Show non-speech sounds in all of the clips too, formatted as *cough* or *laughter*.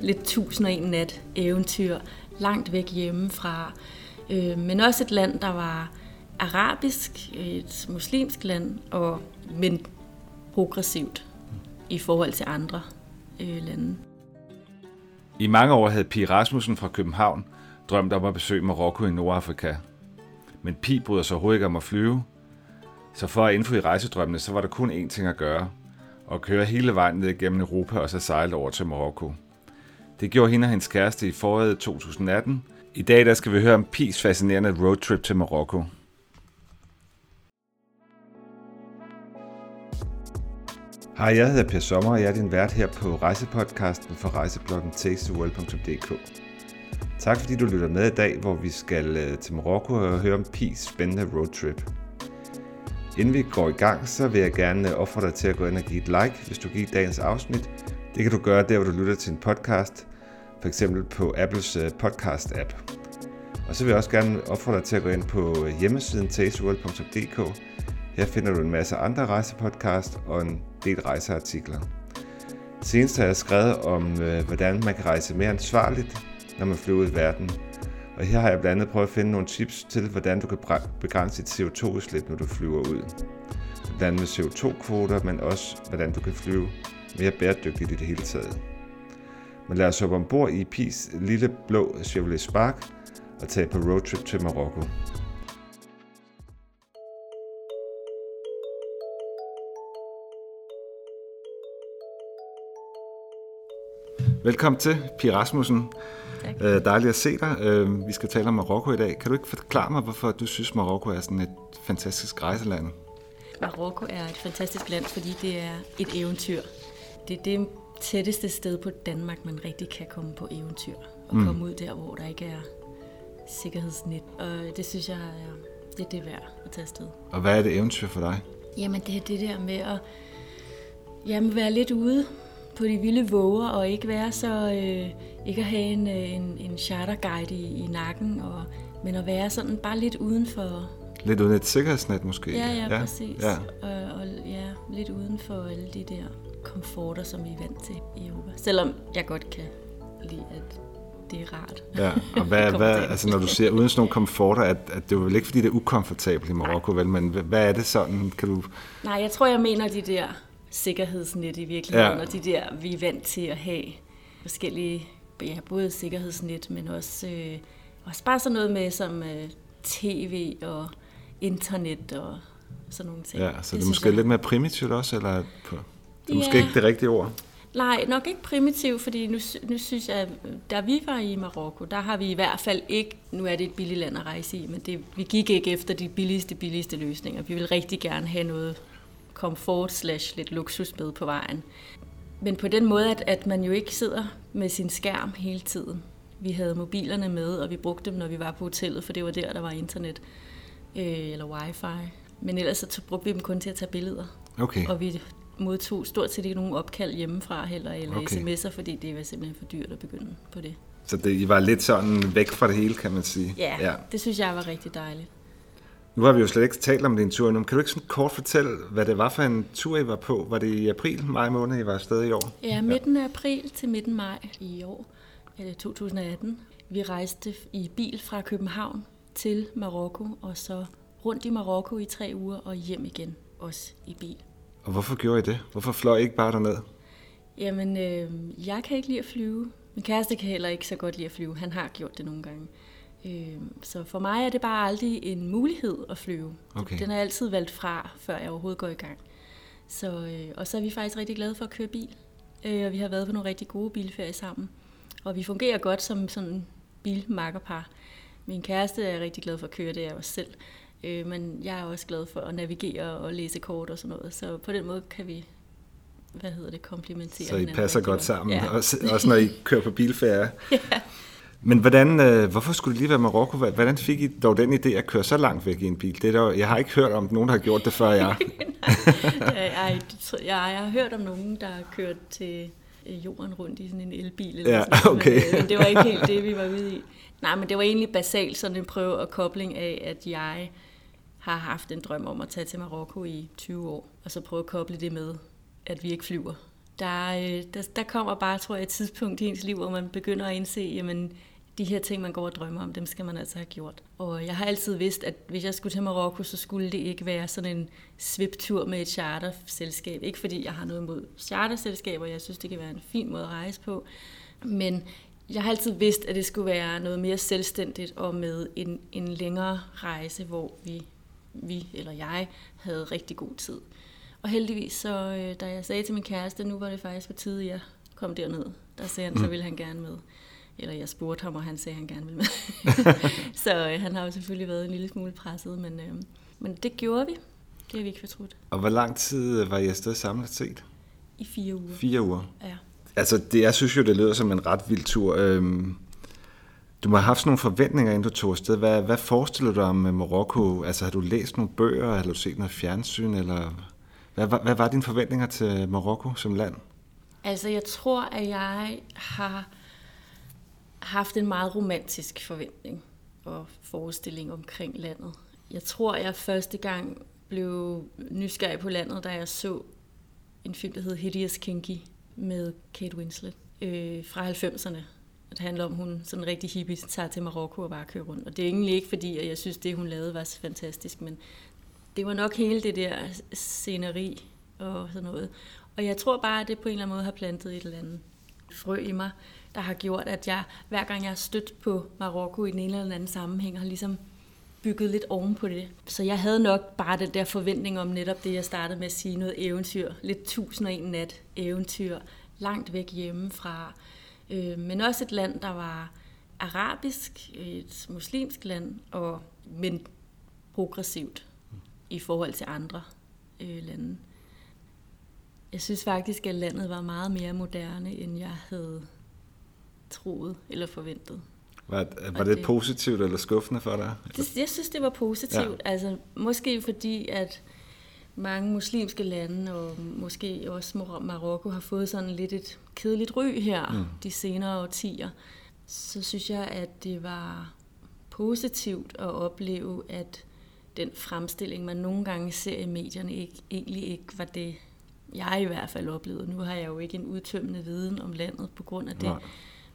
lidt tusind og en nat eventyr, langt væk hjemmefra. Øh, men også et land, der var arabisk, et muslimsk land, og, men progressivt i forhold til andre øh, lande. I mange år havde Pi Rasmussen fra København drømt om at besøge Marokko i Nordafrika. Men Pi bryder sig overhovedet ikke om at flyve, så for at indfri rejsedrømmene, så var der kun én ting at gøre. At køre hele vejen ned gennem Europa og så sejle over til Marokko. Det gjorde hende og hendes kæreste i foråret 2018. I dag der skal vi høre om Pis fascinerende roadtrip til Marokko. Hej, jeg hedder Per Sommer, og jeg er din vært her på rejsepodcasten for rejsebloggen tasteworld.dk. Tak fordi du lytter med i dag, hvor vi skal øh, til Marokko og høre om Pis spændende roadtrip. Inden vi går i gang, så vil jeg gerne øh, opfordre dig til at gå ind og give et like, hvis du giver dagens afsnit. Det kan du gøre der, hvor du lytter til en podcast, for eksempel på Apples øh, podcast-app. Og så vil jeg også gerne opfordre dig til at gå ind på øh, hjemmesiden tasteworld.dk. Her finder du en masse andre rejsepodcast og en del rejseartikler. Senest har jeg skrevet om, øh, hvordan man kan rejse mere ansvarligt, når man flyver i verden. Og her har jeg blandt andet prøvet at finde nogle tips til, hvordan du kan begrænse dit CO2-udslip, når du flyver ud. Blandt andet med CO2-kvoter, men også hvordan du kan flyve mere bæredygtigt i det hele taget. Men lad os hoppe ombord i PIS lille blå Chevrolet Spark og tage på roadtrip til Marokko. Velkommen til, Pia Rasmussen. Tak. Øh, dejligt at se dig. Øh, vi skal tale om Marokko i dag. Kan du ikke forklare mig, hvorfor du synes, Marokko er sådan et fantastisk rejseland? Marokko er et fantastisk land, fordi det er et eventyr. Det er det tætteste sted på Danmark, man rigtig kan komme på eventyr. Og mm. komme ud der, hvor der ikke er sikkerhedsnet. Og det synes jeg er, det er det værd at tage afsted. Og hvad er det eventyr for dig? Jamen det er det der med at jamen, være lidt ude på de vilde våger og ikke være så øh, ikke at have en, øh, en, en charterguide i, i nakken, og, men at være sådan bare lidt uden for... Lidt uden et sikkerhedsnet måske? Ja, ja, ja præcis. Ja. Og, og ja, lidt uden for alle de der komforter, som vi er vant til i Europa. Selvom jeg godt kan lide, at det er rart. Ja, og *laughs* hvad, hvad, altså når du siger uden sådan nogle komforter, at, at det er jo vel ikke fordi, det er ukomfortabelt i Marokko, vel, men hvad er det sådan, kan du... Nej, jeg tror, jeg mener de der sikkerhedsnet i virkeligheden, ja. og de der, vi er vant til at have forskellige, ja, både sikkerhedsnet, men også, øh, også bare sådan noget med som øh, tv og internet og sådan nogle ting. Ja, så det, det er måske jeg... lidt mere primitivt også, eller på, er ja. måske ikke det rigtige ord? Nej, nok ikke primitivt, fordi nu, nu synes jeg, da vi var i Marokko, der har vi i hvert fald ikke, nu er det et billigt land at rejse i, men det, vi gik ikke efter de billigste, billigste løsninger. Vi vil rigtig gerne have noget komfort slash lidt luksus med på vejen. Men på den måde, at, at man jo ikke sidder med sin skærm hele tiden. Vi havde mobilerne med, og vi brugte dem, når vi var på hotellet, for det var der, der var internet øh, eller wifi. Men ellers så brugte vi dem kun til at tage billeder. Okay. Og vi modtog stort set ikke nogen opkald hjemmefra heller, eller okay. sms'er, fordi det var simpelthen for dyrt at begynde på det. Så det, I var lidt sådan væk fra det hele, kan man sige? Ja, ja, det synes jeg var rigtig dejligt. Nu har vi jo slet ikke talt om din tur nu. Kan du ikke sådan kort fortælle, hvad det var for en tur, I var på? Var det i april, maj måned, I var afsted i år? Ja, midten af april til midten maj i år, 2018. Vi rejste i bil fra København til Marokko, og så rundt i Marokko i tre uger og hjem igen, også i bil. Og hvorfor gjorde I det? Hvorfor fløj I ikke bare derned? Jamen, øh, jeg kan ikke lide at flyve. Min kæreste kan heller ikke så godt lide at flyve. Han har gjort det nogle gange. Øh, så for mig er det bare aldrig en mulighed at flyve. Okay. Den er altid valgt fra, før jeg overhovedet går i gang. Så, øh, og så er vi faktisk rigtig glade for at køre bil. Øh, og vi har været på nogle rigtig gode bilferier sammen. Og vi fungerer godt som sådan bilmakkerpar. Min kæreste er rigtig glad for at køre, det er jeg også selv. Øh, men jeg er også glad for at navigere og læse kort og sådan noget. Så på den måde kan vi hvad hedder det, komplementere Så I passer godt sammen, ja. også, også når I kører på bilfærd. *laughs* ja. Men hvordan, øh, hvorfor skulle det lige være Marokko? Hvordan fik I dog den idé at køre så langt væk i en bil? Det er der, jeg har ikke hørt om nogen, der har gjort det før jeg. jeg, jeg, jeg har hørt om nogen, der har kørt til øh, jorden rundt i sådan en elbil. Eller ja, sådan, okay. Men, øh, det var ikke helt det, vi var ude i. Nej, men det var egentlig basalt sådan en prøve og kobling af, at jeg har haft en drøm om at tage til Marokko i 20 år, og så prøve at koble det med, at vi ikke flyver. Der, øh, der, der kommer bare, tror jeg, et tidspunkt i ens liv, hvor man begynder at indse, jamen, de her ting, man går og drømmer om, dem skal man altså have gjort. Og jeg har altid vidst, at hvis jeg skulle til Marokko, så skulle det ikke være sådan en sviptur med et charterselskab. Ikke fordi jeg har noget imod charterselskaber, jeg synes, det kan være en fin måde at rejse på. Men jeg har altid vidst, at det skulle være noget mere selvstændigt og med en, en længere rejse, hvor vi, vi eller jeg havde rigtig god tid. Og heldigvis, så, øh, da jeg sagde til min kæreste, nu var det faktisk på tide, jeg kom derned, der sagde han, så mm. ville han gerne med. Eller jeg spurgte ham, og han sagde, at han gerne ville med. *laughs* så øh, han har jo selvfølgelig været en lille smule presset, men, øh, men det gjorde vi. Det har vi ikke fortrudt. Og hvor lang tid var I afsted samlet set? I fire uger. Fire uger? Ja. Altså, det, jeg synes jo, det lyder som en ret vild tur. Øhm, du må have haft sådan nogle forventninger, inden du tog afsted. Hvad, hvad forestiller du dig om øh, Marokko? Altså, har du læst nogle bøger? Har du set noget fjernsyn? Eller hvad, hvad, hvad var dine forventninger til Marokko som land? Altså, jeg tror, at jeg har haft en meget romantisk forventning og forestilling omkring landet. Jeg tror, jeg første gang blev nysgerrig på landet, da jeg så en film, der hed Hideous Kinky med Kate Winslet øh, fra 90'erne. Det handler om, at hun sådan en rigtig hippie tager til Marokko og bare kører rundt. Og det er egentlig ikke fordi, at jeg synes, det hun lavede var så fantastisk, men det var nok hele det der sceneri og sådan noget. Og jeg tror bare, at det på en eller anden måde har plantet et eller andet frø i mig, der har gjort, at jeg hver gang jeg har stødt på Marokko i den ene eller anden sammenhæng, har ligesom bygget lidt oven på det. Så jeg havde nok bare den der forventning om netop det, jeg startede med at sige, noget eventyr. Lidt tusind og en nat eventyr, langt væk hjemmefra. Øh, men også et land, der var arabisk, et muslimsk land, og, men progressivt i forhold til andre øh, lande. Jeg synes faktisk, at landet var meget mere moderne, end jeg havde troet eller forventet. Var, var det, det positivt eller skuffende for dig? Det, jeg synes, det var positivt. Ja. Altså, måske fordi, at mange muslimske lande, og måske også Marokko, har fået sådan lidt et kedeligt ry her mm. de senere årtier. Så synes jeg, at det var positivt at opleve, at den fremstilling, man nogle gange ser i medierne, ikke, egentlig ikke var det, jeg i hvert fald oplevede. Nu har jeg jo ikke en udtømmende viden om landet på grund af det. Nej.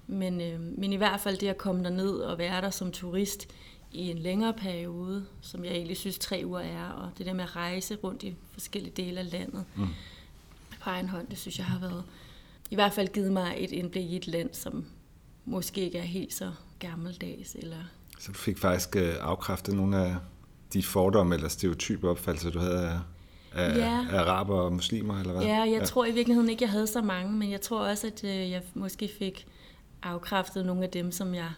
Men, øh, men i hvert fald det at komme derned og være der som turist i en længere periode, som jeg egentlig synes tre uger er, og det der med at rejse rundt i forskellige dele af landet mm. på egen hånd, det synes jeg har været i hvert fald givet mig et indblik i et land, som måske ikke er helt så gammeldags. Eller... Så du fik faktisk øh, afkræftet nogle af de fordomme eller stereotype opfattelser, du havde af, af, ja. af araber og muslimer, eller hvad? Ja, jeg ja. tror i virkeligheden ikke, jeg havde så mange, men jeg tror også, at øh, jeg måske fik afkræftet nogle af dem, som jeg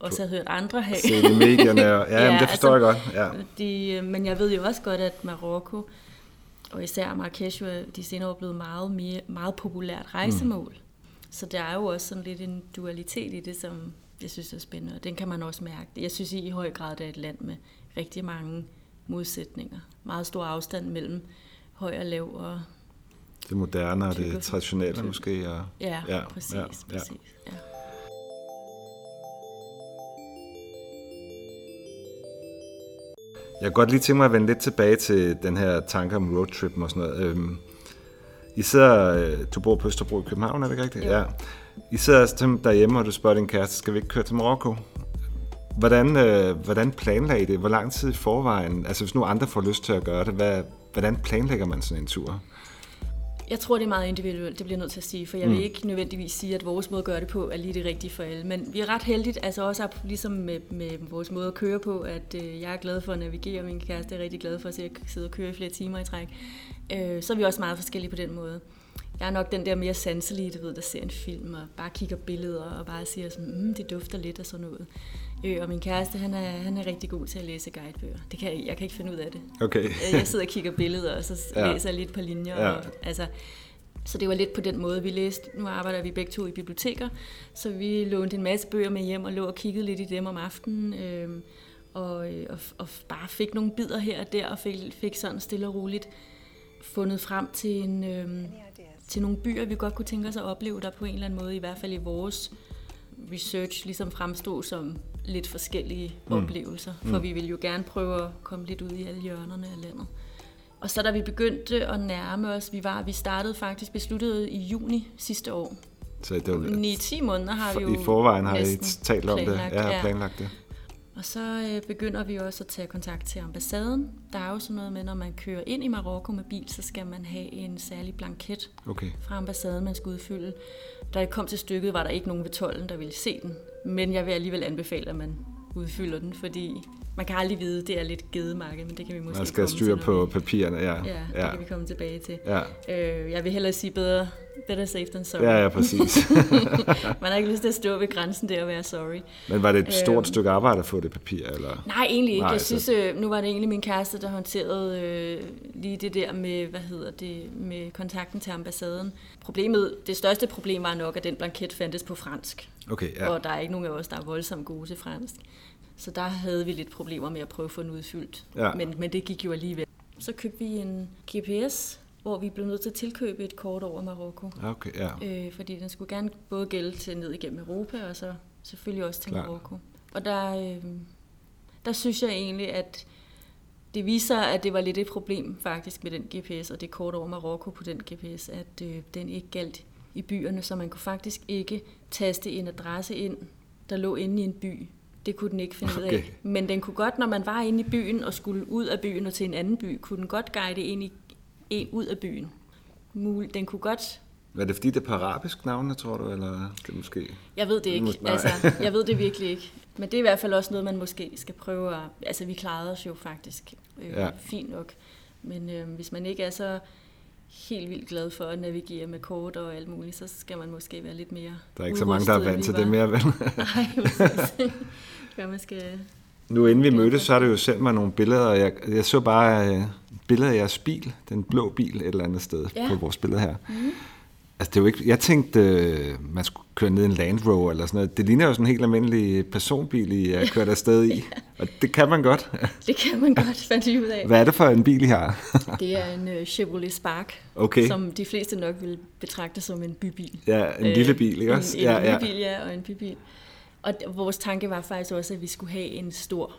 også har hørt andre have. Set i medierne, *laughs* ja, ja det forstår altså, jeg godt. Ja. De, øh, men jeg ved jo også godt, at Marokko, og især Marrakesh, de senere blevet meget, mere, meget populært rejsemål. Mm. Så der er jo også sådan lidt en dualitet i det, som jeg synes er spændende, og den kan man også mærke. Jeg synes i høj grad, det er et land med rigtig mange modsætninger. Meget stor afstand mellem høj og lav og det moderne og det traditionelle måske. Og, ja, ja, præcis. Ja, præcis ja. Jeg kan godt lige tænke mig at vende lidt tilbage til den her tanke om roadtrip og sådan noget. Øhm, I sidder, øh, du bor på Østerbro i København, er det ikke rigtigt? Ja. ja. I sidder derhjemme, og du spørger din kæreste, skal vi ikke køre til Marokko? Hvordan, øh, hvordan planlagde I det? Hvor lang tid i forvejen? Altså hvis nu andre får lyst til at gøre det, hvad, hvordan planlægger man sådan en tur? Jeg tror, det er meget individuelt, det bliver nødt til at sige, for jeg mm. vil ikke nødvendigvis sige, at vores måde at gøre det på er lige det rigtige for alle. Men vi er ret heldigt, altså også ligesom med, med vores måde at køre på, at øh, jeg er glad for at navigere, min kæreste er rigtig glad for at sidde og køre i flere timer i træk. Øh, så er vi også meget forskellige på den måde. Jeg er nok den der mere sanselige, du ved, der ser en film og bare kigger billeder og bare siger sådan, mm, det dufter lidt og sådan noget. Øh, og min kæreste, han er, han er rigtig god til at læse guidebøger. Det kan jeg, jeg kan ikke finde ud af det. Okay. Øh, jeg sidder og kigger billeder, og så ja. læser jeg lidt på linjer. Ja. Og, altså, så det var lidt på den måde, vi læste. Nu arbejder vi begge to i biblioteker, så vi lånte en masse bøger med hjem og lå og kiggede lidt i dem om aftenen. Øh, og, og, og bare fik nogle bidder her og der, og fik, fik sådan stille og roligt fundet frem til, en, øh, til nogle byer, vi godt kunne tænke os at opleve der på en eller anden måde, i hvert fald i vores research, ligesom fremstod som lidt forskellige mm. oplevelser, for mm. vi vil jo gerne prøve at komme lidt ud i alle hjørnerne af landet. Og så da vi begyndte at nærme os, vi var, vi startede faktisk besluttet i juni sidste år. Så det var, 9-10 måneder har vi jo I forvejen har I talt om det. Ja, har planlagt det. Og så øh, begynder vi også at tage kontakt til ambassaden. Der er jo sådan noget med, når man kører ind i Marokko med bil, så skal man have en særlig blanket okay. fra ambassaden, man skal udfylde. Da det kom til stykket, var der ikke nogen ved tollen, der ville se den. Men jeg vil alligevel anbefale, at man udfylder den, fordi man kan aldrig vide, det er lidt gedemarked, men det kan vi måske Man skal styre på papirerne, ja. Ja, det ja. kan vi komme tilbage til. Ja. Øh, jeg vil hellere sige bedre, better safe than sorry. Ja, ja, præcis. *laughs* man har ikke lyst til at stå ved grænsen der og være sorry. Men var det et stort øh, stykke arbejde at få det papir? Eller? Nej, egentlig ikke. Nej, jeg synes, øh, nu var det egentlig min kæreste, der håndterede øh, lige det der med, hvad hedder det, med kontakten til ambassaden. Problemet, det største problem var nok, at den blanket fandtes på fransk. Okay, ja. Og der er ikke nogen af os, der er voldsomt gode til fransk. Så der havde vi lidt problemer med at prøve at få den udfyldt. Ja. Men, men det gik jo alligevel. Så købte vi en GPS, hvor vi blev nødt til at tilkøbe et kort over Marokko. Okay, ja. øh, fordi den skulle gerne både gælde til ned igennem Europa, og så selvfølgelig også til Klar. Marokko. Og der, øh, der synes jeg egentlig, at det viser, at det var lidt et problem faktisk med den GPS, og det kort over Marokko på den GPS, at øh, den ikke galt i byerne, så man kunne faktisk ikke taste en adresse ind, der lå inde i en by, det kunne den ikke finde okay. ud af. Men den kunne godt, når man var inde i byen og skulle ud af byen og til en anden by, kunne den godt guide ind i, en ud af byen. Den kunne godt... Er det fordi, det er på arabisk navne, tror du, eller det måske... Jeg ved det ikke. Altså, jeg ved det virkelig ikke. Men det er i hvert fald også noget, man måske skal prøve at... Altså, vi klarede os jo faktisk øh, ja. fint nok. Men øh, hvis man ikke er så helt vildt glad for at navigere med kort og alt muligt, så skal man måske være lidt mere Der er ikke så mange, der er vant til det mere, vel? *laughs* Nej, præcis. man skal... Nu inden vi mødtes, så har du jo sendt mig nogle billeder. Jeg, jeg så bare uh, billeder af jeres bil, den blå bil et eller andet sted ja. på vores billede her. Mm. Altså, det er jo ikke, jeg tænkte, uh, man skulle køre ned i en Land Rover eller sådan noget. Det ligner jo sådan en helt almindelig personbil, I er *laughs* kørt afsted i. ja. Og det kan man godt. *laughs* det kan man godt, fandt I ud af. Hvad er det for en bil, I har? *laughs* det er en uh, Chevrolet Spark, okay. som de fleste nok vil betragte som en bybil. Ja, en uh, lille bil, ikke også? En, en ja, lille bil, ja, og en bybil. Og vores tanke var faktisk også, at vi skulle have en stor,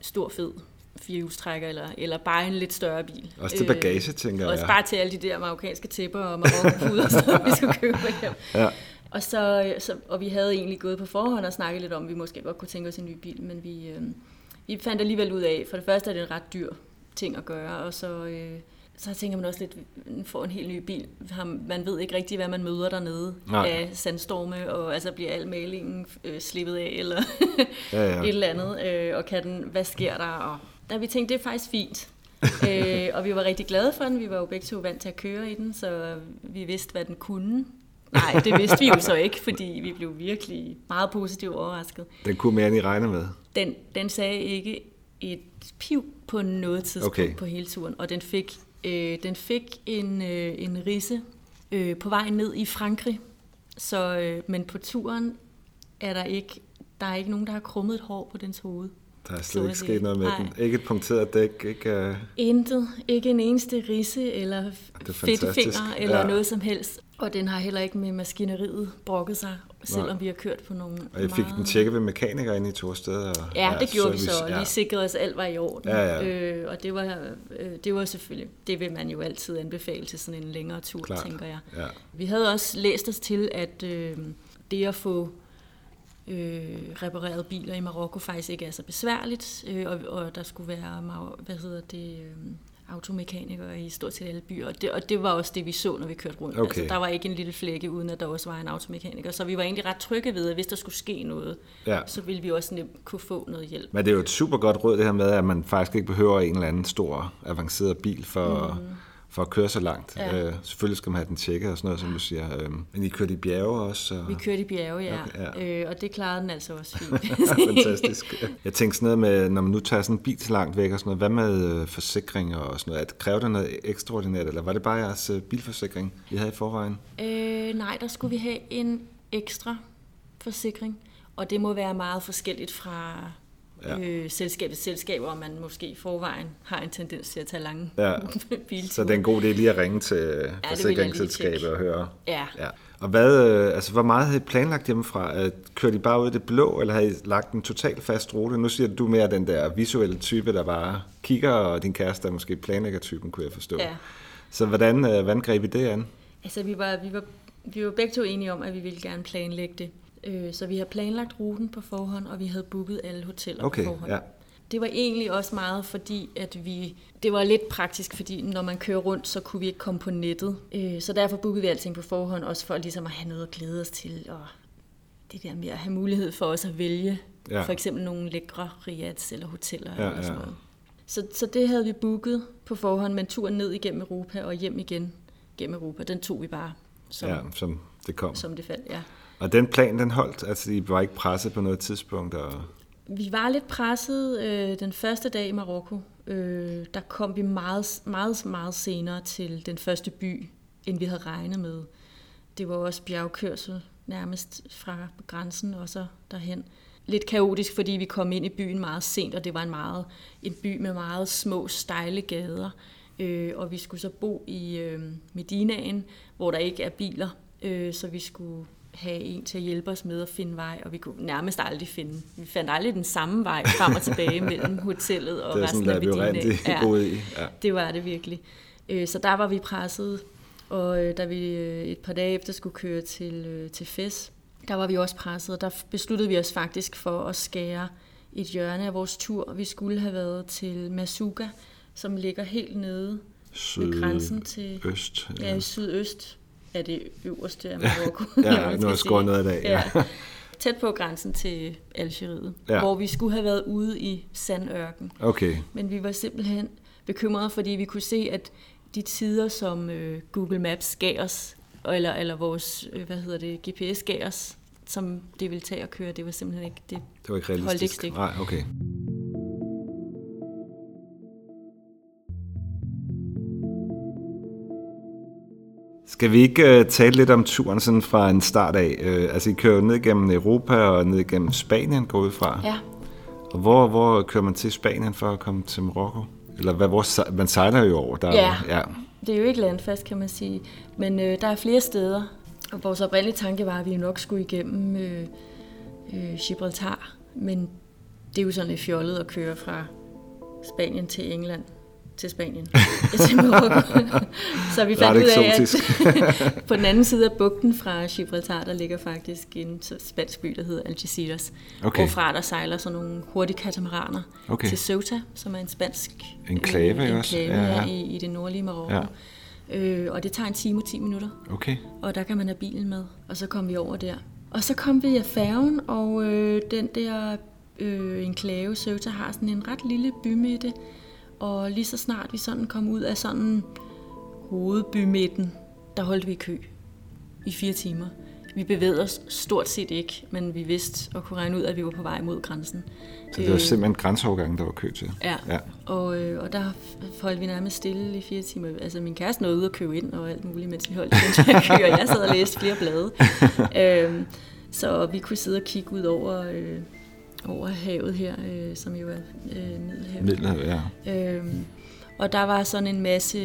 stor fed firehjulstrækker, eller, eller bare en lidt større bil. Også til bagage, øh, tænker jeg. Også bare til alle de der marokkanske tæpper og marokkopuder, som vi skulle købe hjem. *laughs* Ja. Og, så, så, og vi havde egentlig gået på forhånd og snakket lidt om, at vi måske godt kunne tænke os en ny bil, men vi, øh, vi fandt alligevel ud af, for det første er det en ret dyr ting at gøre, og så, øh, så tænker man også lidt, får en helt ny bil. Man ved ikke rigtig, hvad man møder dernede Nej. af sandstorme, og altså bliver al malingen øh, slippet af, eller ja, ja. *laughs* et eller andet, øh, og kan den, hvad sker der? Og da vi tænkte, det er faktisk fint. *laughs* øh, og vi var rigtig glade for den. Vi var jo begge to vant til at køre i den, så vi vidste, hvad den kunne. Nej, det vidste vi jo så ikke, fordi vi blev virkelig meget positivt overrasket. Den kunne mere, end I regner med? Den, den sagde ikke et piv på noget tidspunkt okay. på hele turen, og den fik, øh, den fik en, øh, en risse øh, på vej ned i Frankrig. Så, øh, men på turen er der ikke, der er ikke nogen, der har krummet et hår på dens hoved. Der er slet ikke sket noget med Nej. den. Ikke et punkteret dæk? Ikke, uh... Intet. Ikke en eneste risse eller fedtfinger eller ja. noget som helst. Og den har heller ikke med maskineriet brokket sig, selvom Nej. vi har kørt på nogle Og jeg fik meget... den tjekket ved mekanikere inde i to steder? Og, ja, ja, det gjorde service, vi så, og lige sikrede os, at alt var i orden. Ja, ja. Øh, og det var, øh, det var selvfølgelig, det vil man jo altid anbefale til sådan en længere tur, Klart. tænker jeg. Ja. Vi havde også læst os til, at øh, det at få øh, reparerede biler i Marokko faktisk ikke er så besværligt, øh, og, og der skulle være, hvad hedder det, øh, automekanikere i stort set alle byer, og det, og det var også det, vi så, når vi kørte rundt. Okay. Altså, der var ikke en lille flække, uden at der også var en automekaniker, så vi var egentlig ret trygge ved, at hvis der skulle ske noget, ja. så ville vi også nemt kunne få noget hjælp. Men det er jo et super godt råd, det her med, at man faktisk ikke behøver en eller anden stor, avanceret bil for... Mm for at køre så langt. Ja. Øh, selvfølgelig skal man have den tjekket og sådan noget, som du siger. Øh, men I kørte i bjerge også? Og... Vi kørte i bjerge, ja. Okay, ja. Øh, og det klarede den altså også fint. *laughs* Fantastisk. Jeg tænkte sådan noget med, når man nu tager sådan en bil så langt væk og sådan noget, hvad med øh, forsikring og sådan noget? At, kræver det noget ekstraordinært, eller var det bare jeres øh, bilforsikring, I havde i forvejen? Øh, nej, der skulle vi have en ekstra forsikring, og det må være meget forskelligt fra ja. øh, selskabets selskaber, og man måske i forvejen har en tendens til at tage lange ja. *laughs* bilture. Så det er en god idé lige at ringe til ja, forsikringsselskabet og høre. Ja. ja. Og hvad, øh, altså, hvor meget havde I planlagt hjemmefra? Kørte I bare ud i det blå, eller havde I lagt en totalt fast rute? Nu siger du mere den der visuelle type, der bare kigger, og din kæreste er måske planlægger-typen, kunne jeg forstå. Ja. Så hvordan, øh, hvordan greb I det an? Altså, vi var, vi, var, vi var begge to enige om, at vi ville gerne planlægge det. Øh, så vi har planlagt ruten på forhånd, og vi havde booket alle hoteller okay, på forhånd. Ja. Det var egentlig også meget fordi, at vi... Det var lidt praktisk, fordi når man kører rundt, så kunne vi ikke komme på nettet. Øh, så derfor bookede vi alting på forhånd, også for ligesom at have noget at glæde os til, og det der med at have mulighed for os at vælge ja. for eksempel nogle lækre riads eller hoteller. Ja, eller sådan ja. noget. Så, så det havde vi booket på forhånd, men turen ned igennem Europa og hjem igen gennem Europa, den tog vi bare, som, ja, som det kom. Som det faldt, ja. Og den plan, den holdt? Altså, I var ikke presset på noget tidspunkt? Og... Vi var lidt presset øh, den første dag i Marokko. Øh, der kom vi meget, meget, meget senere til den første by, end vi havde regnet med. Det var også bjergkørsel nærmest fra grænsen og så derhen. Lidt kaotisk, fordi vi kom ind i byen meget sent, og det var en, meget, en by med meget små, stejle gader. Øh, og vi skulle så bo i øh, Medinaen, hvor der ikke er biler, øh, så vi skulle have en til at hjælpe os med at finde vej, og vi kunne nærmest aldrig finde. Vi fandt aldrig den samme vej frem og tilbage *laughs* mellem hotellet og resten af Medina. Ja. Ja. Det var det virkelig. Øh, så der var vi presset, og øh, da vi øh, et par dage efter skulle køre til, til Fes, der var vi også presset, og der besluttede vi os faktisk for at skære et hjørne af vores tur. Vi skulle have været til Masuga, som ligger helt nede Syd ved grænsen til øst. Ja, ja sydøst er det øverste af Marokko. *laughs* ja, *laughs* nu har skåret noget af dag. Ja. ja. *laughs* Tæt på grænsen til Algeriet, ja. hvor vi skulle have været ude i sandørken. Okay. Men vi var simpelthen bekymrede, fordi vi kunne se, at de tider, som øh, Google Maps gav os, eller, eller vores, øh, hvad hedder det, GPS gav os, som det ville tage at køre, det var simpelthen ikke det. Det var ikke realistisk. Ikke Nej, okay. Skal vi ikke uh, tale lidt om turen sådan fra en start af? Uh, altså, I kører ned gennem Europa og ned gennem Spanien, går ud fra. Ja. Og hvor, hvor kører man til Spanien for at komme til Marokko? Eller hvad, hvor, man sejler jo over. Der, ja. ja, det er jo ikke landfast, kan man sige. Men øh, der er flere steder. Og vores oprindelige tanke var, at vi nok skulle igennem øh, øh, Gibraltar. Men det er jo sådan lidt fjollet at køre fra Spanien til England til Spanien. så vi fandt ud af, at *laughs* på den anden side af bugten fra Gibraltar, der ligger faktisk en spansk by, der hedder Algeciras, okay. hvorfra der sejler sådan nogle hurtige katamaraner okay. til Ceuta, som er en spansk enklave, øh, også. Ja, ja. I, i det nordlige Marokko. Ja. Øh, og det tager en time og 10 minutter. Okay. Og der kan man have bilen med, og så kom vi over der. Og så kom vi af færgen, og øh, den der øh, enklave, Ceuta, har sådan en ret lille bymidte, og lige så snart vi sådan kom ud af sådan hovedbymidten, der holdt vi i kø i fire timer. Vi bevægede os stort set ikke, men vi vidste og kunne regne ud, at vi var på vej mod grænsen. Så det var simpelthen grænseovergangen, der var kø til? Ja, ja. Og, øh, og der holdt vi nærmest stille i fire timer. Altså min kæreste nåede ud at købe ind og alt muligt, mens vi holdt den kø, og jeg sad og læste flere blade. *laughs* øhm, så vi kunne sidde og kigge ud over... Øh, over havet her, øh, som jo er øh, Middelhavet. Middelhavet, ja. Øhm, og der var sådan en masse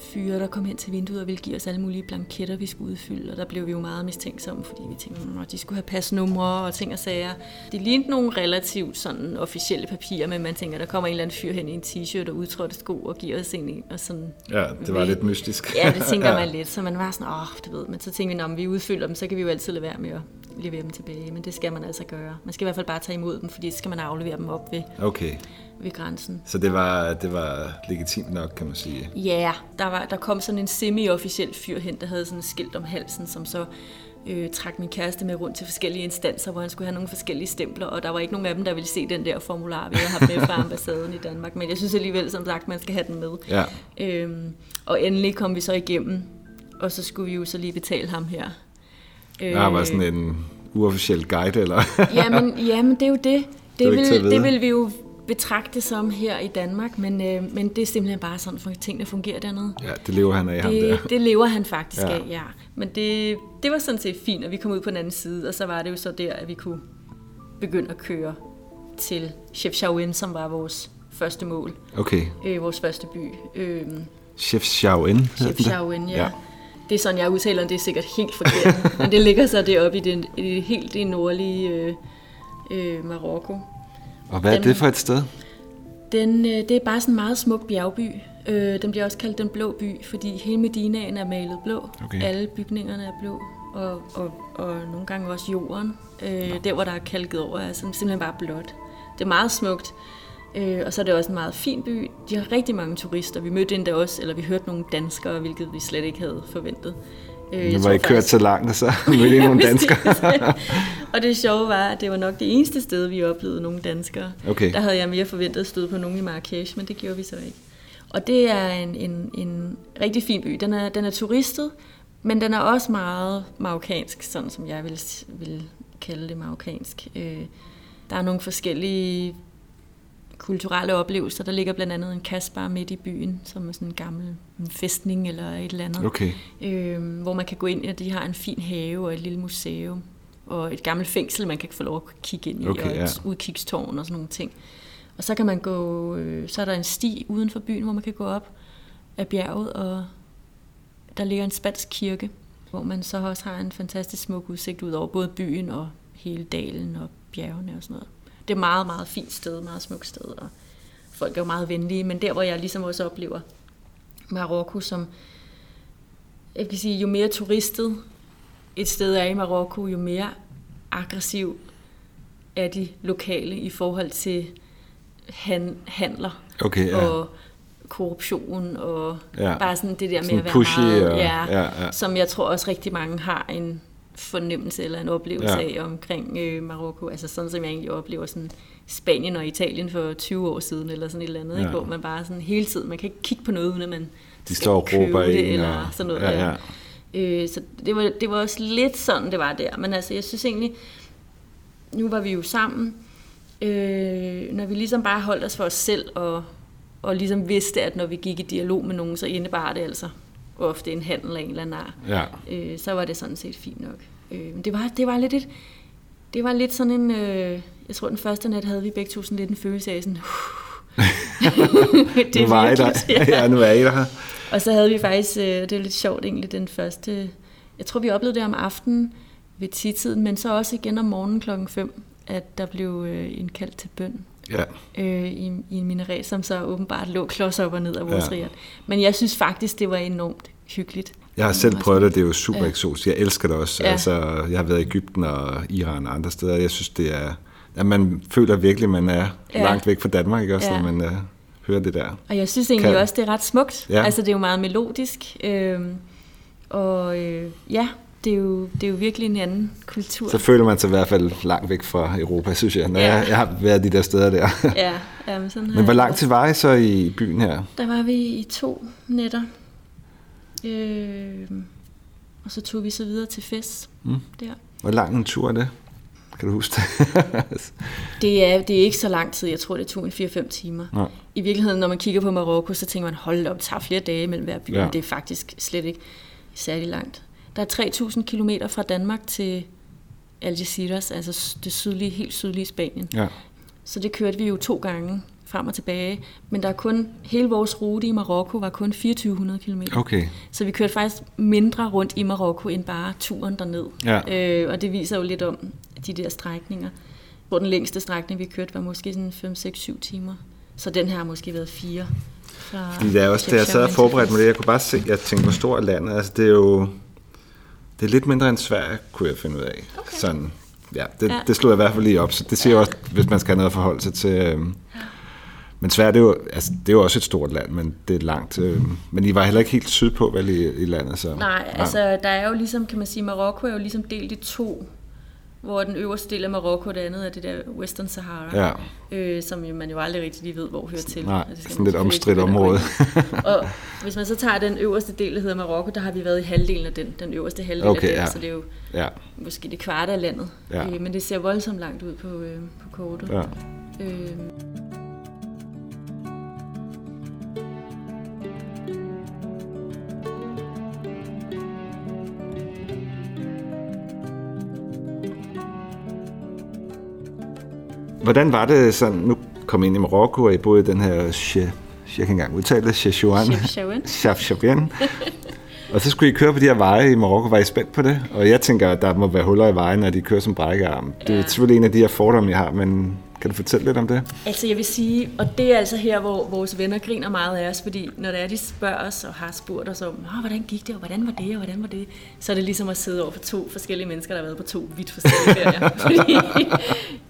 fyre, der kom hen til vinduet og ville give os alle mulige blanketter, vi skulle udfylde, og der blev vi jo meget mistænksomme, fordi vi tænkte, at de skulle have pasnumre og ting og sager. Det lignede nogle relativt sådan officielle papirer, men man tænker, der kommer en eller anden fyr hen i en t-shirt og udtrådte sko og giver os en og sådan. Ja, det var ved, lidt mystisk. Ja, det tænker *laughs* man lidt, så man var sådan, åh, oh, du ved, men så tænkte vi, når vi udfylder dem, så kan vi jo altid lade være med at levere dem tilbage, men det skal man altså gøre. Man skal i hvert fald bare tage imod dem, fordi så skal man aflevere dem op ved, okay. Ved grænsen. Så det var, det var legitimt nok, kan man sige? Ja, der, var, der kom sådan en semi-officiel fyr hen, der havde sådan et skilt om halsen, som så øh, trak min kæreste med rundt til forskellige instanser, hvor han skulle have nogle forskellige stempler, og der var ikke nogen af dem, der ville se den der formular, vi havde haft med fra *laughs* ambassaden i Danmark, men jeg synes alligevel, som sagt, man skal have den med. Ja. Øhm, og endelig kom vi så igennem, og så skulle vi jo så lige betale ham her. Øh, der var sådan en uofficiel guide, eller? jamen, jamen, det er jo det. *laughs* Det, det, vil, det vil vi jo betragte som her i Danmark, men, øh, men det er simpelthen bare sådan, at tingene fungerer dernede. Ja, det lever han af, det, ham der. Det lever han faktisk ja. af, ja. Men det, det var sådan set fint, at vi kom ud på den anden side, og så var det jo så der, at vi kunne begynde at køre til Chefchaouen, som var vores første mål. Okay. Øh, vores første by. Øh, Chefchaouen? Chefchaouen, ja. ja. Det er sådan, jeg udtaler, det er sikkert helt forkert. *laughs* men det ligger så deroppe i det, i det helt det nordlige øh, øh, Marokko. Og hvad er den, det for et sted? Den, øh, det er bare sådan en meget smuk bjergby. Øh, den bliver også kaldt den blå by, fordi hele Medinaen er malet blå. Okay. Alle bygningerne er blå, og, og, og nogle gange også jorden. Øh, der, hvor der er kalket over, er simpelthen bare blåt. Det er meget smukt. Øh, og så er det også en meget fin by. De har rigtig mange turister. Vi mødte endda også, eller vi hørte nogle danskere, hvilket vi slet ikke havde forventet. Øh, nu var I kørt så langt, og så *laughs* mødte I nogle danskere. *laughs* og det sjove var, at det var nok det eneste sted, vi oplevede nogle danskere. Okay. Der havde jeg mere forventet at støde på nogen i Marrakesh, men det gjorde vi så ikke. Og det er en, en, en rigtig fin by. Den er, den er turistet, men den er også meget marokkansk, sådan som jeg vil, vil kalde det marokkansk. Øh, der er nogle forskellige kulturelle oplevelser. Der ligger blandt andet en kasbar midt i byen, som er sådan en gammel festning eller et eller andet. Okay. Øh, hvor man kan gå ind, og de har en fin have og et lille museum. Og et gammelt fængsel, man kan få lov at kigge ind i, okay, og et ja. udkigstårn og sådan nogle ting. Og så kan man gå, øh, så er der en sti uden for byen, hvor man kan gå op af bjerget, og der ligger en spansk kirke, hvor man så også har en fantastisk smuk udsigt ud over både byen og hele dalen og bjergene og sådan noget. Det er meget, meget fint sted, meget smukt sted, og folk er jo meget venlige, men der, hvor jeg ligesom også oplever Marokko som, jeg kan sige, jo mere turistet et sted er i Marokko, jo mere aggressiv er de lokale i forhold til han, handler okay, ja. og korruption og ja. bare sådan det der sådan med at være pushy meget, og, ja, ja, ja. som jeg tror også rigtig mange har en fornemmelse eller en oplevelse ja. af omkring øh, Marokko. Altså sådan som jeg egentlig oplever sådan Spanien og Italien for 20 år siden eller sådan et eller andet, ja. ikke? hvor man bare sådan hele tiden, man kan ikke kigge på noget, uden at man De står og råber det, eller og... sådan noget. Ja, ja. Øh, så det var, det var også lidt sådan, det var der. Men altså, jeg synes egentlig, nu var vi jo sammen, øh, når vi ligesom bare holdt os for os selv, og, og ligesom vidste, at når vi gik i dialog med nogen, så indebar det altså ofte en handel af en eller anden art. Ja. Øh, så var det sådan set fint nok. Øh, det, var, det var lidt et, det var lidt sådan en, øh, jeg tror den første nat havde vi begge to sådan lidt en følelse af sådan, *laughs* det er nu var I der. Ja. nu er I der. *laughs* Og så havde vi faktisk, øh, det er lidt sjovt egentlig, den første, jeg tror vi oplevede det om aftenen ved tidtiden, men så også igen om morgenen klokken 5, at der blev øh, indkaldt til bøn ja. øh, i, i en minaret, som så åbenbart lå klods op og ned af vores ja. riat. Men jeg synes faktisk, det var enormt hyggeligt. Jeg har selv prøvet det, det er jo super ja. eksotisk. Jeg elsker det også. Ja. Altså, jeg har været i Ægypten og Iran og andre steder. Jeg synes, det er, at man føler virkelig, at man er ja. langt væk fra Danmark, ikke også, ja. når man uh, hører det der. Og jeg synes egentlig kan... også, det er ret smukt. Ja. Altså, det er jo meget melodisk. Øh, og øh, ja, det er, jo, det er jo virkelig en anden kultur. Så føler man sig i hvert fald langt væk fra Europa, synes jeg, når ja. jeg, jeg har været de der steder der. Ja, ja men sådan *laughs* Men hvor lang tid var I så i byen her? Der var vi i to nætter. Øh, og så tog vi så videre til Fes. Mm. Der. Hvor lang en tur er det? Kan du huske det? *laughs* det, er, det er ikke så lang tid. Jeg tror, det tog en 4-5 timer. Ja. I virkeligheden, når man kigger på Marokko, så tænker man, hold op, det tager flere dage mellem hver by. Ja. det er faktisk slet ikke særlig langt. Der er 3.000 km fra Danmark til Algeciras, altså det sydlige, helt sydlige Spanien. Ja. Så det kørte vi jo to gange frem og tilbage. Men der er kun, hele vores rute i Marokko var kun 2400 km. Okay. Så vi kørte faktisk mindre rundt i Marokko end bare turen derned. Ja. Øh, og det viser jo lidt om de der strækninger. Hvor den længste strækning, vi kørte, var måske sådan 5, 6, 7 timer. Så den her har måske været fire. Fordi det er også, da jeg sad og forberedte mig det, jeg kunne bare se, jeg tænkte, hvor stort er landet. Altså det er jo, det er lidt mindre end Sverige, kunne jeg finde ud af. Okay. Sådan, ja, det, ja. det slog jeg i hvert fald lige op, så det siger ja. også, hvis man skal have noget at forholde sig til. Ja. Men Sverige, det er, jo, altså, det er jo også et stort land, men det er langt. Øhm, men I var heller ikke helt sydpå, vel, i, i landet? Så, Nej, altså der er jo ligesom, kan man sige, Marokko er jo ligesom delt i to hvor den øverste del af Marokko, det andet er det der Western Sahara, ja. øh, som man jo aldrig rigtig lige ved, hvor hører til. Nej, det er sådan lidt omstridt område. og hvis man så tager den øverste del, der hedder Marokko, der har vi været i halvdelen af den, den øverste halvdel okay, af den, ja. så det er jo ja. måske det kvarte af landet. Ja. Øh, men det ser voldsomt langt ud på, øh, på kortet. Ja. Øh, Hvordan var det sådan, nu kom ind i Marokko, og I boede i den her, jeg kan engang udtale det, Chefchaouen. *laughs* Og så skulle I køre på de her veje i Marokko. Var I spændt på det? Og jeg tænker, at der må være huller i vejen, når de kører som brækkearm. Det er selvfølgelig en af de her fordomme, jeg har, men kan du fortælle lidt om det? Altså jeg vil sige, og det er altså her, hvor vores venner griner meget af os, fordi når det er, de spørger os og har spurgt os om, hvordan gik det, og hvordan var det, og hvordan var det, så er det ligesom at sidde over for to forskellige mennesker, der har været på to vidt forskellige ferier. *laughs* fordi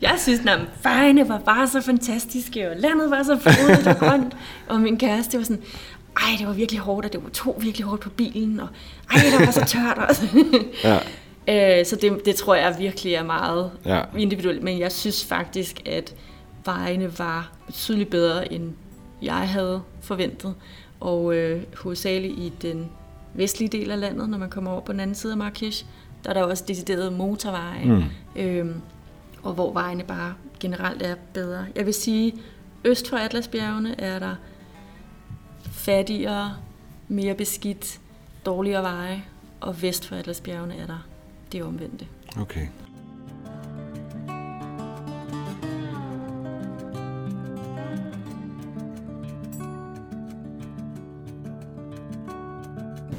jeg synes, at vejene var bare så fantastiske, og landet var så frodigt og grønt, og min kæreste var sådan, ej, det var virkelig hårdt, og det var to virkelig hårdt på bilen, og ej, det var så tørt *laughs* også. ja. Øh, så det, det tror jeg virkelig er meget ja. individuelt, men jeg synes faktisk, at vejene var betydeligt bedre, end jeg havde forventet. Og øh, hovedsageligt i den vestlige del af landet, når man kommer over på den anden side af Marrakesh, der er der også deciderede motorveje, mm. øhm, og hvor vejene bare generelt er bedre. Jeg vil sige, øst for Atlasbjergene er der fattigere, mere beskidt, dårligere veje, og vest for Atlasbjergene er der det omvendte. Okay.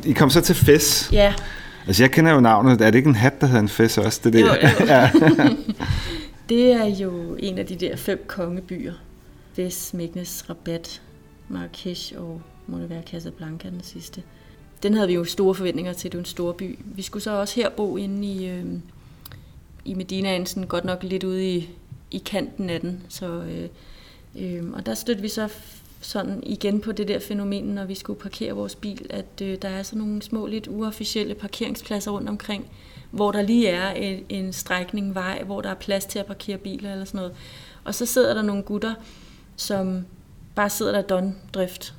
I kom så til Fes. Ja. Altså, jeg kender jo navnet. Er det ikke en hat, der hedder en Fes også? Det, der? Jo, jo. ja. *laughs* det er jo en af de der fem kongebyer. Fes, Meknes, Rabat, Marrakesh og må det være Casablanca den sidste den havde vi jo store forventninger til, det var en stor by. Vi skulle så også her bo inde i, øh, i Medina, sådan godt nok lidt ude i, i kanten af den. Så, øh, øh, og der stødte vi så sådan igen på det der fænomen, når vi skulle parkere vores bil, at øh, der er sådan nogle små, lidt uofficielle parkeringspladser rundt omkring, hvor der lige er en, en strækning vej, hvor der er plads til at parkere biler eller sådan noget. Og så sidder der nogle gutter, som bare sidder der don-drift,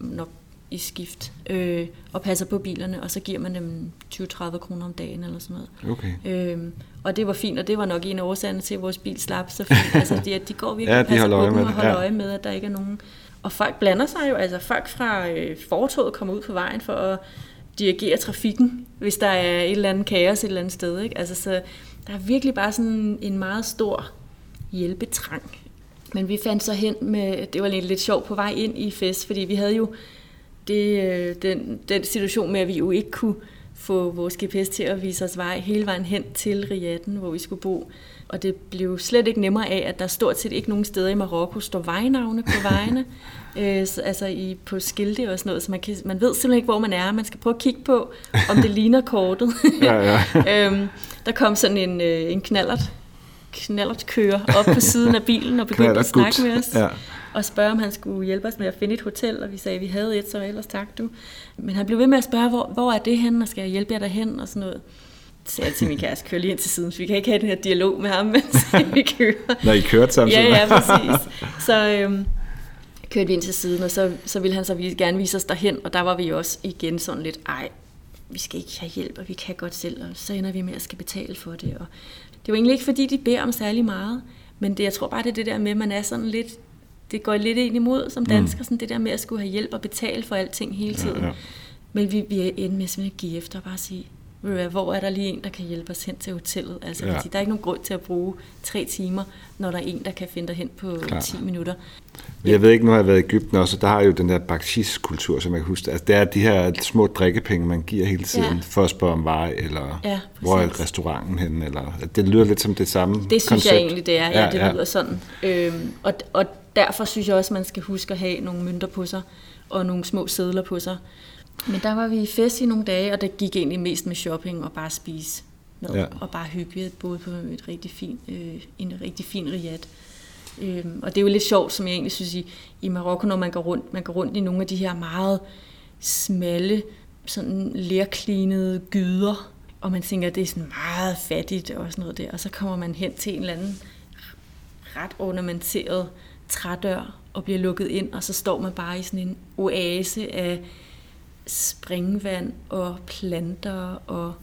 nok i skift øh, og passer på bilerne, og så giver man dem 20-30 kroner om dagen eller sådan noget. Okay. Øhm, og det var fint, og det var nok en af årsagerne til, at vores bil slap så fint. *laughs* altså, de, de går virkelig ja, og passer på dem og holder ja. øje med, at der ikke er nogen... Og folk blander sig jo, altså folk fra øh, fortoget kommer ud på vejen for at dirigere trafikken, hvis der er et eller andet kaos et eller andet sted. Ikke? Altså, så der er virkelig bare sådan en meget stor hjælpetrang. Men vi fandt så hen med, det var lidt, lidt sjovt på vej ind i fest, fordi vi havde jo det, øh, den, den situation med, at vi jo ikke kunne få vores GPS til at vise os vej hele vejen hen til Riaden, hvor vi skulle bo. Og det blev slet ikke nemmere af, at der stort set ikke nogen steder i Marokko står vejnavne på vejene, *laughs* øh, så, altså i, på skilte og sådan noget, så man, kan, man ved simpelthen ikke, hvor man er. Man skal prøve at kigge på, om det *laughs* ligner kortet. ja, ja. *laughs* øhm, der kom sådan en, øh, en knallert, knallert kører op på siden af bilen og begyndte at snakke med os. Ja og spørge, om han skulle hjælpe os med at finde et hotel, og vi sagde, at vi havde et, så ellers tak du. Men han blev ved med at spørge, hvor, hvor er det hen, og skal jeg hjælpe jer derhen, og sådan noget. Så sagde jeg til min kæreste, kør lige ind til siden, så vi kan ikke have den her dialog med ham, *laughs* mens vi kører. Når I kørte samtidig? Ja, ja, præcis. Så øhm, kørte vi ind til siden, og så, så ville han så gerne vise os derhen, og der var vi også igen sådan lidt, ej, vi skal ikke have hjælp, og vi kan godt selv, og så ender vi med at skal betale for det. Og det var egentlig ikke, fordi de beder om særlig meget, men det, jeg tror bare, det er det der med, at man er sådan lidt det går lidt ind imod som dansker, mm. sådan det der med at skulle have hjælp og betale for alting hele tiden. Ja, ja. Men vi, vi inde med simpelthen at give efter og bare sige, hvor er der lige en, der kan hjælpe os hen til hotellet? Altså, ja. der er ikke nogen grund til at bruge tre timer, når der er en, der kan finde dig hen på Klar. 10 minutter. Men jeg ved ikke, nu har jeg været i Ægypten også, der har jo den der bakshis-kultur, som jeg kan huske. Altså, det er de her små drikkepenge, man giver hele tiden, ja. for at spørge om vej, eller ja, hvor er restauranten hen, eller det lyder lidt som det samme Det synes koncept. jeg egentlig, det er. Ja, ja det ja. lyder sådan. Øhm, og, og derfor synes jeg også, man skal huske at have nogle mønter på sig, og nogle små sædler på sig. Men der var vi i fest i nogle dage, og det gik egentlig mest med shopping og bare spise mad, ja. og bare hygge. Vi boede på et rigtig fin, øh, en rigtig fin riat. Øhm, og det er jo lidt sjovt, som jeg egentlig synes i, i Marokko, når man går rundt, man går rundt i nogle af de her meget smalle, sådan lærklinede gyder, og man tænker, at det er sådan meget fattigt og sådan noget der, og så kommer man hen til en eller anden ret ornamenteret trædør og bliver lukket ind, og så står man bare i sådan en oase af springvand og planter og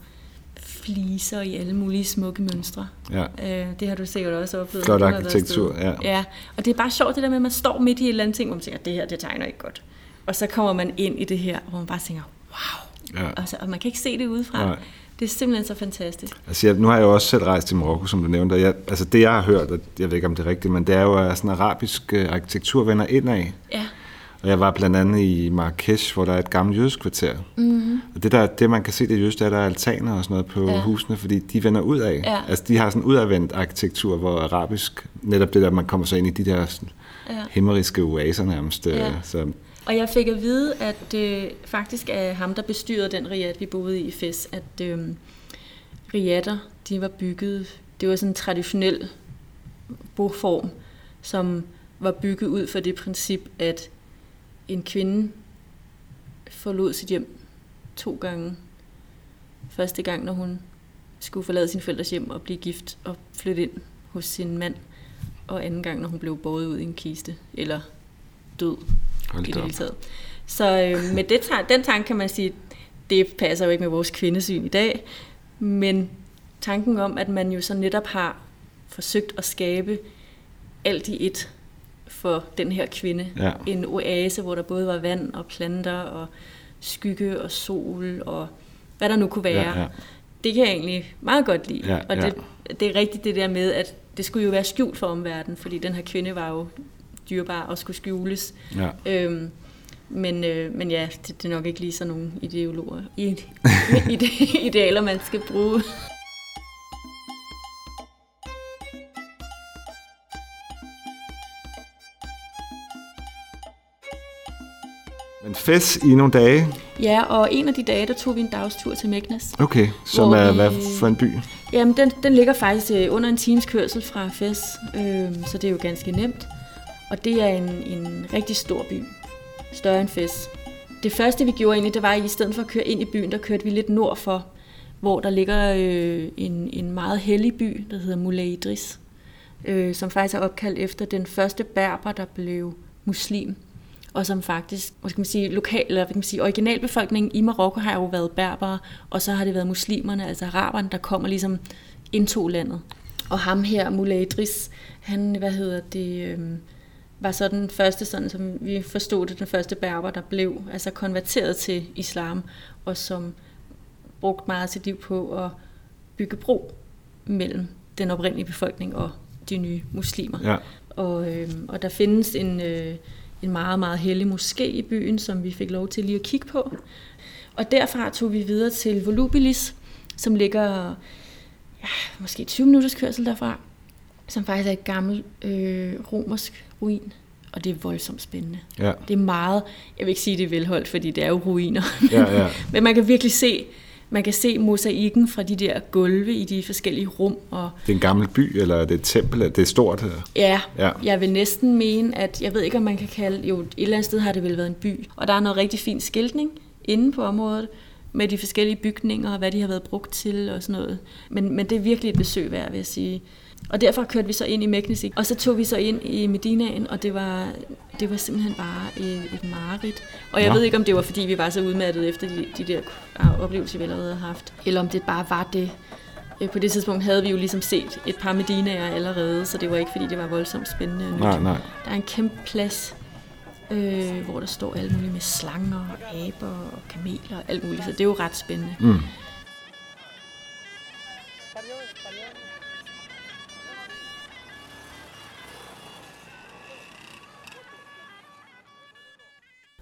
fliser i alle mulige smukke mønstre. Ja. Øh, det har du sikkert også oplevet. Flot arkitektur, ja. ja. Og det er bare sjovt det der med, at man står midt i et eller andet ting, hvor man tænker, det her, det tegner ikke godt. Og så kommer man ind i det her, hvor man bare tænker, wow. Ja. Altså, og man kan ikke se det udefra. Nej. Det er simpelthen så fantastisk. Altså, jeg, nu har jeg jo også selv rejst til Marokko, som du nævnte, og jeg, altså det jeg har hørt, og jeg ved ikke om det er rigtigt, men det er jo, at sådan arabisk arkitektur vender indad. Ja. Og jeg var blandt andet i Marrakesh, hvor der er et gammelt jødisk kvarter. Mm-hmm. Og det, der, det, man kan se, det jødisk, er, der er altaner og sådan noget på ja. husene, fordi de vender ud af. Ja. Altså, de har sådan udadvendt arkitektur, hvor arabisk, netop det der, man kommer så ind i de der sådan, ja. himmeriske oaser nærmest. Øh, ja. Så. Og jeg fik at vide, at øh, faktisk er ham, der bestyrede den riad, vi boede i i Fes, at øh, riader, de var bygget, det var sådan en traditionel boform, som var bygget ud for det princip, at en kvinde forlod sit hjem to gange. Første gang, når hun skulle forlade sin forældres hjem og blive gift og flytte ind hos sin mand. Og anden gang, når hun blev båret ud i en kiste, eller død Hold i det hele taget. Så øh, med det, den tanke kan man sige, det passer jo ikke med vores kvindesyn i dag, men tanken om, at man jo så netop har forsøgt at skabe alt i et for den her kvinde. Ja. En oase, hvor der både var vand og planter og skygge og sol og hvad der nu kunne være. Ja, ja. Det kan jeg egentlig meget godt lide. Ja, og det, ja. det er rigtigt det der med, at det skulle jo være skjult for omverdenen, fordi den her kvinde var jo dyrbar og skulle skjules. Ja. Øhm, men, øh, men ja, det, det er nok ikke lige sådan nogle ideologer, ide, *laughs* idealer, man skal bruge. Men fes i nogle dage? Ja, og en af de dage, der tog vi en dagstur til Meknes. Okay, som er vi, hvad for en by? Jamen, den, den ligger faktisk øh, under en times kørsel fra Fes, øh, så det er jo ganske nemt. Og det er en, en rigtig stor by, større end Fes. Det første, vi gjorde egentlig, det var, at i stedet for at køre ind i byen, der kørte vi lidt nord for, hvor der ligger øh, en, en meget hellig by, der hedder Moulay Idris, øh, som faktisk er opkaldt efter den første berber, der blev muslim og som faktisk, hvad skal man sige, lokal, eller hvad kan man sige, originalbefolkningen i Marokko har jo været berbere, og så har det været muslimerne, altså araberne, der kommer ligesom indtog landet. Og ham her, Mullah Idris, han, hvad hedder det, øh, var så den første, sådan som vi forstod det, den første berber, der blev altså konverteret til islam, og som brugte meget sit liv på at bygge bro mellem den oprindelige befolkning og de nye muslimer. Ja. Og, øh, og der findes en, øh, en meget, meget hellig moské i byen, som vi fik lov til lige at kigge på. Og derfra tog vi videre til Volubilis, som ligger ja, måske 20 minutters kørsel derfra, som faktisk er et gammelt øh, romersk ruin. Og det er voldsomt spændende. Ja. Det er meget, jeg vil ikke sige, det er velholdt, fordi det er jo ruiner. Ja, ja. *laughs* Men man kan virkelig se man kan se mosaikken fra de der gulve i de forskellige rum. Og det er en gammel by, eller er det et tempel? Det er stort? Ja, ja, jeg vil næsten mene, at jeg ved ikke, om man kan kalde... Jo, et eller andet sted har det vel været en by. Og der er noget rigtig fin skiltning inde på området med de forskellige bygninger og hvad de har været brugt til og sådan noget. Men, men det er virkelig et besøg værd, vil jeg sige. Og derfor kørte vi så ind i Meknesik, og så tog vi så ind i Medinaen, og det var, det var simpelthen bare et, et mareridt. Og jeg ja. ved ikke, om det var, fordi vi var så udmattet efter de, de der oplevelser, vi allerede havde haft, eller om det bare var det. Øh, på det tidspunkt havde vi jo ligesom set et par Medinaer allerede, så det var ikke, fordi det var voldsomt spændende nyt. Nej, nej. Der er en kæmpe plads, øh, hvor der står alt muligt med slanger og aber og kameler og alt muligt, så det er jo ret spændende. Mm.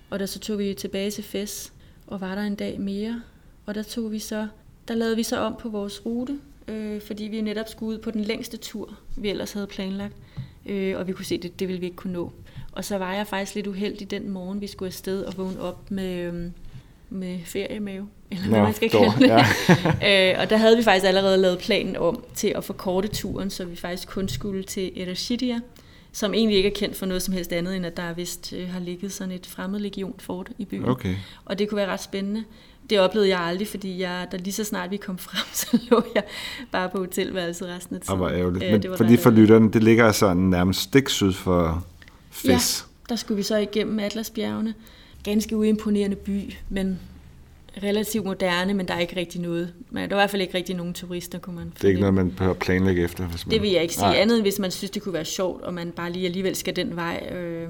Og der så tog vi tilbage til Fes og var der en dag mere. Og der tog vi så, der lavede vi så om på vores rute, øh, fordi vi netop skulle ud på den længste tur, vi ellers havde planlagt. Øh, og vi kunne se, at det, det ville vi ikke kunne nå. Og så var jeg faktisk lidt uheldig den morgen, vi skulle afsted og vågne op med, øh, med feriemave, eller hvad Nå, man skal kalde det. Ja. *laughs* øh, og der havde vi faktisk allerede lavet planen om til at forkorte turen, så vi faktisk kun skulle til Erashidia, som egentlig ikke er kendt for noget som helst andet, end at der vist øh, har ligget sådan et fremmed legion fort i byen. Okay. Og det kunne være ret spændende. Det oplevede jeg aldrig, fordi jeg, da lige så snart vi kom *laughs* frem, så lå jeg bare på hotelværelset resten af tiden. Og var ærgerligt. Men det var fordi for lytterne, det ligger sådan nærmest stik syd for Fes. Ja, der skulle vi så igennem Atlasbjergene. Ganske uimponerende by, men relativt moderne, men der er ikke rigtig noget. Men der er i hvert fald ikke rigtig nogen turister, kunne man Det er ikke noget, man behøver planlægge efter? Hvis man... Det vil jeg ikke sige. Nej. Andet end hvis man synes, det kunne være sjovt, og man bare lige alligevel skal den vej, øh,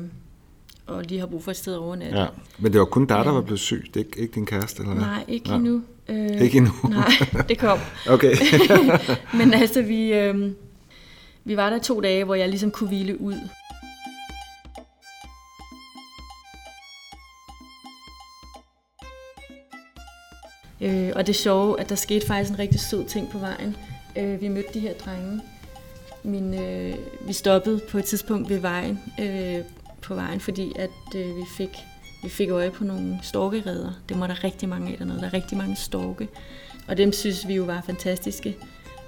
og lige har brug for et sted over nat. Ja. Men det var kun dig, der var blevet syg, det er ikke, ikke din kæreste? Eller Nej, ikke Nej. endnu. Øh, ikke endnu? *laughs* nej, det kom. *laughs* okay. *laughs* Men altså, vi, øh, vi var der to dage, hvor jeg ligesom kunne hvile ud. Øh, og det sjove, at der skete faktisk en rigtig sød ting på vejen. Øh, vi mødte de her drenge. Min, øh, vi stoppede på et tidspunkt ved vejen, øh, på vejen, fordi at øh, vi fik vi fik øje på nogle storkeredder. Det var der rigtig mange af dernede. Der er rigtig mange storke. Og dem synes vi jo var fantastiske.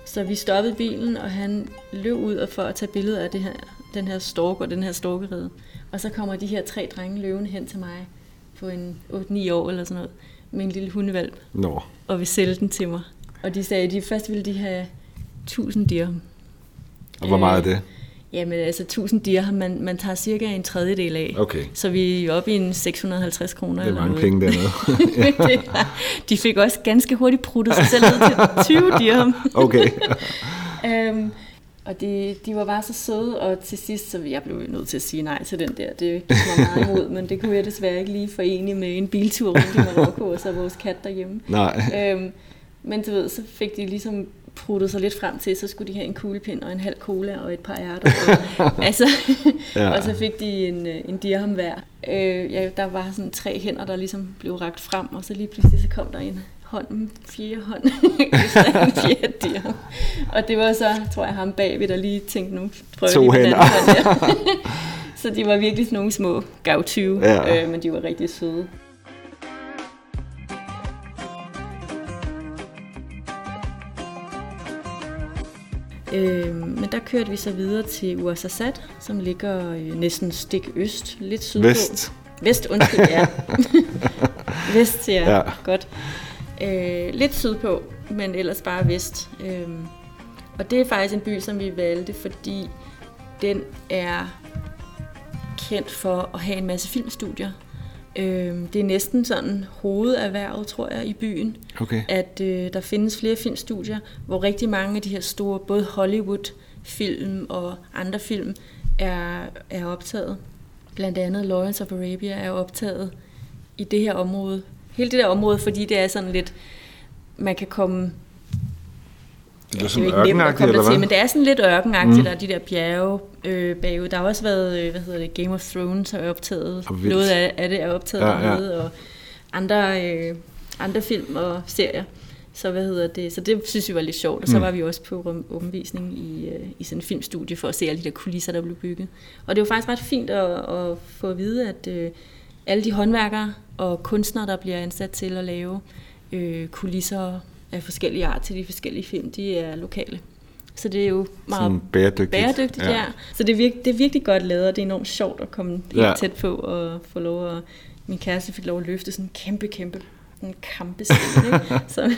Så vi stoppede bilen, og han løb ud for at tage billeder af det her, den her stork og den her storkerede. Og så kommer de her tre drenge løvende hen til mig på en 8-9 år eller sådan noget, med en lille hundevalp. Nå. Og vil sælge den til mig. Og de sagde, at de først ville de have 1000 dirham. Og hvor meget er det? Jamen altså 1000 dirham, man, man tager cirka en tredjedel af. Okay. Så vi er oppe i en 650 kroner. Det er mange penge dernede. *laughs* de fik også ganske hurtigt pruttet sig selv ned til 20 dirham. okay. um, *laughs* og de, de var bare så søde, og til sidst, så jeg blev nødt til at sige nej til den der. Det gik mig meget imod, men det kunne jeg desværre ikke lige forene med en biltur rundt i Marokko, og så vores kat derhjemme. Nej. Um, men du ved, så fik de ligesom pruttet sig lidt frem til, så skulle de have en kuglepind og en halv cola og et par ærter. Og, *laughs* altså, ja. og så fik de en, øh, en dirham hver. Øh, ja, der var sådan tre hænder, der ligesom blev ragt frem, og så lige pludselig så kom der en hånd, fire hånd, en fjerde dirham. Og det var så, tror jeg, ham bagved, der lige tænkte, nu prøver to vi hænder. *laughs* Så de var virkelig sådan nogle små gavtyve, ja. øh, men de var rigtig søde. Øh, men der kørte vi så videre til Ouarzazate, som ligger øh, næsten stik øst, lidt sydpå. Vest. Vest, undskyld, ja. *laughs* vest, ja, ja. godt. Øh, lidt sydpå, men ellers bare vest. Øh, og det er faktisk en by, som vi valgte, fordi den er kendt for at have en masse filmstudier. Øh, det er næsten sådan hovederhvervet, tror jeg, i byen. Okay. At øh, der findes flere filmstudier, hvor rigtig mange af de her store, både Hollywood-film og andre film, er, er optaget. Blandt andet Lawrence of Arabia er optaget i det her område. Hele det der område, fordi det er sådan lidt, man kan komme det er sådan ørkenagtigt, eller hvad? Til, men det er sådan lidt ørkenagtigt, mm. der er de der bjerge øh, bagud. Der har også været, øh, hvad hedder det, Game of Thrones har optaget. Noget af, af det er optaget ja, dernede, ja. og andre, øh, andre film og serier. Så hvad hedder det? Så det synes vi var lidt sjovt, og så mm. var vi også på omvisning i, øh, i sådan en filmstudie for at se alle de der kulisser, der blev bygget. Og det var faktisk ret fint at, at få at vide, at øh, alle de håndværkere og kunstnere, der bliver ansat til at lave øh, kulisser af forskellige art til de forskellige film, de er lokale. Så det er jo meget Sådan bæredygtigt. bæredygtigt ja. ja. Så det er, virkelig, det er virkelig godt lavet, og det er enormt sjovt at komme helt ja. tæt på og få lov at... Min kæreste fik lov at løfte sådan en kæmpe, kæmpe en kampe *laughs* så,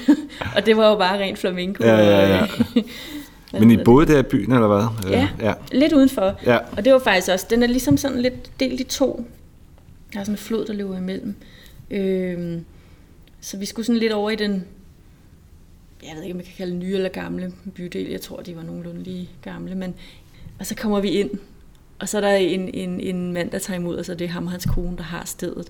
Og det var jo bare rent flamenco. Ja, ja, ja. *laughs* Men I boede der i byen, eller hvad? Ja, ja. lidt udenfor. Ja. Og det var faktisk også, den er ligesom sådan lidt delt i to. Der er sådan en flod, der løber imellem. Øhm, så vi skulle sådan lidt over i den jeg ved ikke, om man kan kalde nye eller gamle bydel. Jeg tror, de var nogenlunde lige gamle. Men, og så kommer vi ind, og så er der en, en, en mand, der tager imod os, og det er ham og hans kone, der har stedet.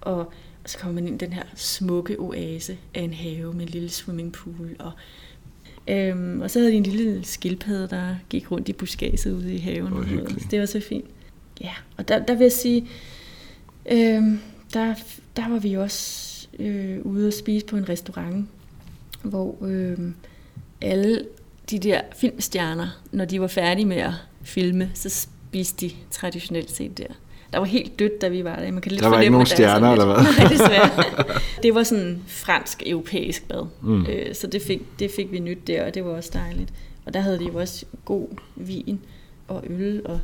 Og, og så kommer man ind i den her smukke oase af en have med en lille swimmingpool. Og, øhm, og så havde de en lille skildpadde, der gik rundt i buskaget ude i haven. Og så det var så fint. Ja, og der, der vil jeg sige, øhm, der, der var vi også øh, ude og spise på en restaurant, hvor øh, alle de der filmstjerner, når de var færdige med at filme, så spiste de traditionelt set der. Der var helt dødt, da vi var der. Man kan lidt der var ikke nogen stjerner, eller hvad? *laughs* Nej, desværre. Det var sådan fransk-europæisk bad. Mm. Øh, så det fik, det fik vi nyt der, og det var også dejligt. Og der havde de jo også god vin og øl, og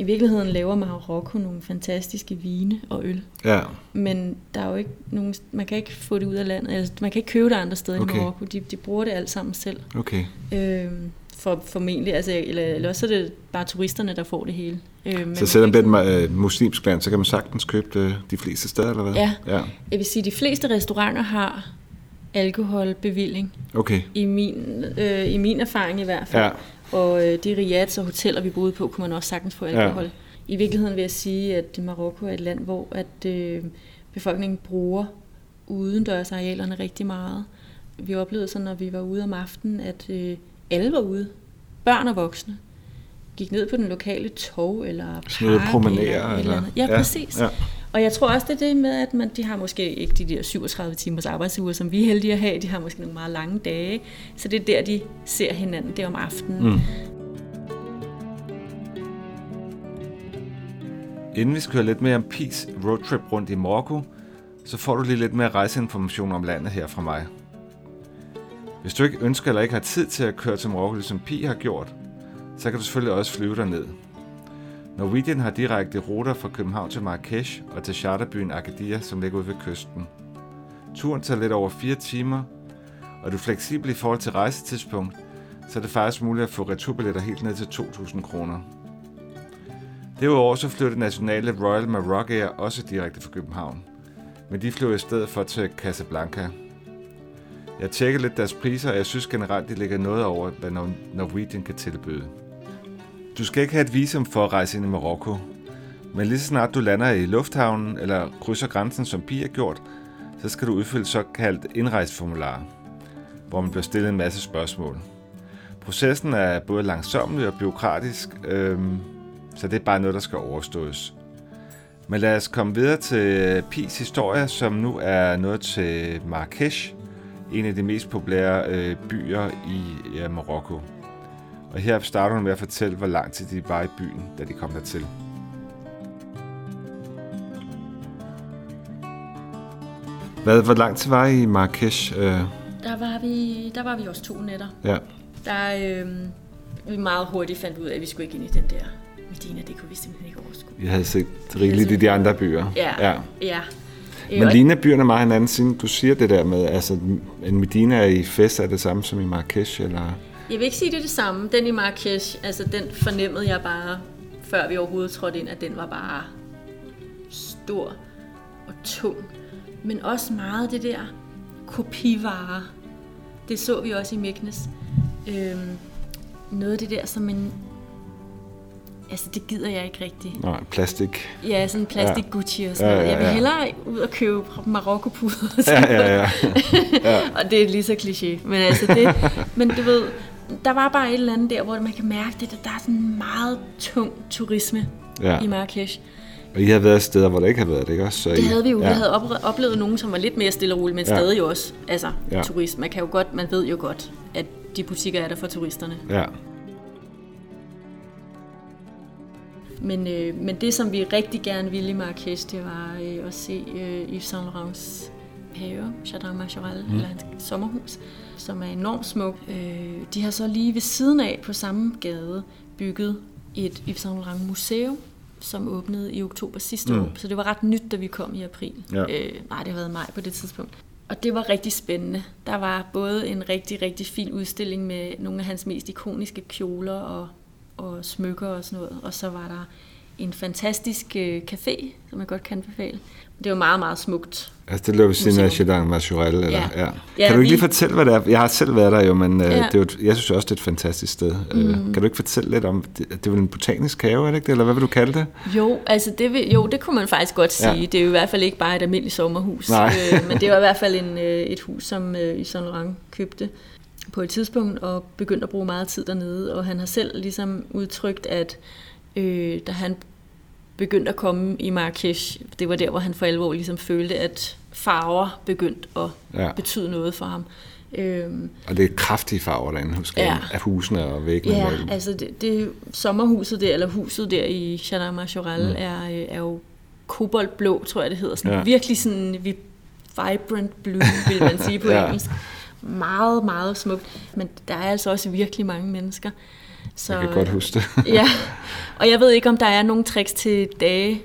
i virkeligheden laver Marokko nogle fantastiske vine og øl. Ja. Men der er jo ikke nogen, man kan ikke få det ud af landet, altså, man kan ikke købe det andre steder okay. i Marokko. De, de bruger det alt sammen selv. Okay. Øhm, for, formentlig, altså, eller, eller også er det bare turisterne, der får det hele. Øhm, så selvom det er et muslimsk land, så kan man sagtens købe det de fleste steder, eller hvad? Ja. ja. Jeg vil sige, at de fleste restauranter har alkoholbevilling. Okay. I min, øh, I min erfaring i hvert fald. Ja. Og øh, de riads og hoteller, vi boede på, kunne man også sagtens få alkohol. Ja. I virkeligheden vil jeg sige, at Marokko er et land, hvor at, øh, befolkningen bruger udendørsarealerne rigtig meget. Vi oplevede så, når vi var ude om aftenen, at øh, alle var ude. Børn og voksne. Gik ned på den lokale tog eller park. Sådan promenere. Eller, eller, eller. Ja, ja, præcis. Ja. Og jeg tror også, det er det med, at man, de har måske ikke de der 37 timers arbejdsuger, som vi er heldige at have. De har måske nogle meget lange dage. Så det er der, de ser hinanden, det om aftenen. Mm. Inden vi skal høre lidt mere om Peace roadtrip rundt i Marokko, så får du lige lidt mere rejseinformation om landet her fra mig. Hvis du ikke ønsker eller ikke har tid til at køre til Marokko, ligesom Pi har gjort, så kan du selvfølgelig også flyve derned. Norwegian har direkte ruter fra København til Marrakesh og til charterbyen Agadir, som ligger ude ved kysten. Turen tager lidt over 4 timer, og du er fleksibel i forhold til rejsetidspunkt, så er det faktisk muligt at få returbilletter helt ned til 2.000 kroner. Derudover så flyver det nationale Royal Maroc Air også direkte fra København, men de flyver i stedet for til Casablanca. Jeg tjekker lidt deres priser, og jeg synes generelt, de ligger noget over, hvad Norwegian kan tilbyde. Du skal ikke have et visum for at rejse ind i Marokko, men lige så snart du lander i lufthavnen eller krydser grænsen, som Pia har gjort, så skal du udfylde såkaldt indrejseformular, hvor man bliver stillet en masse spørgsmål. Processen er både langsommelig og byråkratisk, øhm, så det er bare noget, der skal overstås. Men lad os komme videre til Pis historie, som nu er noget til Marrakesh, en af de mest populære øh, byer i ja, Marokko. Og her starter hun med at fortælle, hvor lang tid de var i byen, da de kom dertil. Hvad, hvor lang tid var I i Marrakesh? Øh? Der, var vi, der var vi også to nætter. Ja. Der øh, vi meget hurtigt fandt ud af, at vi skulle ikke ind i den der Medina. Det kunne vi simpelthen ikke overskue. Vi havde set rigeligt i de andre byer. Ja, ja. ja. Men ligner byerne meget hinanden, siden du siger det der med, altså en Medina i Fes er det samme som i Marrakesh, eller? Jeg vil ikke sige, det er det samme. Den i Marrakesh, altså den fornemmede jeg bare, før vi overhovedet trådte ind, at den var bare stor og tung. Men også meget det der kopivare. Det så vi også i Meknes. Øhm, noget af det der, som en Altså, det gider jeg ikke rigtigt. Nej, plastik. Ja, sådan plastik ja. Gucci og sådan ja, ja, ja. Jeg vil hellere ud og købe Marokko-puder. Ja, ja, ja. ja. *laughs* og det er lige så kliché. Men altså, det, men du ved, der var bare et eller andet der, hvor man kan mærke det, at der er sådan en meget tung turisme ja. i Marrakesh. Og I havde været steder, hvor der ikke havde været det, ikke også? Så det I, havde vi jo. Ja. Vi havde oplevet nogen, som var lidt mere stille og roligt, men ja. stadig jo også altså, ja. turist. Man, kan jo godt, man ved jo godt, at de butikker er der for turisterne. Ja. Men, øh, men det, som vi rigtig gerne ville i Marrakesh, det var øh, at se øh, Yves Saint Laurents have, Jardin Majorel, mm. eller hans sommerhus, som er enormt smuk. Øh, de har så lige ved siden af på samme gade bygget et Yves Saint Laurent museum, som åbnede i oktober sidste mm. år. Så det var ret nyt, da vi kom i april. Ja. Øh, nej, det har været maj på det tidspunkt. Og det var rigtig spændende. Der var både en rigtig, rigtig fin udstilling med nogle af hans mest ikoniske kjoler og og smykker og sådan noget. Og så var der en fantastisk øh, café, som jeg godt kan anbefale. Det var meget, meget smukt. Altså det lå ved siden af Chedang Majorel, eller? Ja. ja. ja. Kan du ikke vi... lige fortælle, hvad det er? Jeg har selv været der jo, men øh, ja. det er et, jeg synes også, det er et fantastisk sted. Øh, mm. Kan du ikke fortælle lidt om, det, det er vel en botanisk have, er det ikke Eller hvad vil du kalde det? Jo, altså det, vil, jo, det kunne man faktisk godt sige. Ja. Det er jo i hvert fald ikke bare et almindeligt sommerhus. Øh, men det var i hvert fald en, øh, et hus, som øh, Yves Saint Laurent købte på et tidspunkt og begyndte at bruge meget tid dernede. Og han har selv ligesom udtrykt, at øh, da han begyndte at komme i Marrakesh, det var der, hvor han for alvor ligesom følte, at farver begyndte at ja. betyde noget for ham. Øhm, og det er kraftige farver derinde, husker ja. af husene og væggene. Ja, altså det, det, sommerhuset der, eller huset der i Jardin Majorel, mm. er, øh, er jo koboldblå, tror jeg det hedder. Sådan ja. Virkelig sådan vibrant blue, vil man sige på *laughs* ja. engelsk meget, meget smukt. Men der er altså også virkelig mange mennesker. Så, jeg kan godt huske det. *laughs* ja, *laughs* og jeg ved ikke, om der er nogle tricks til dage.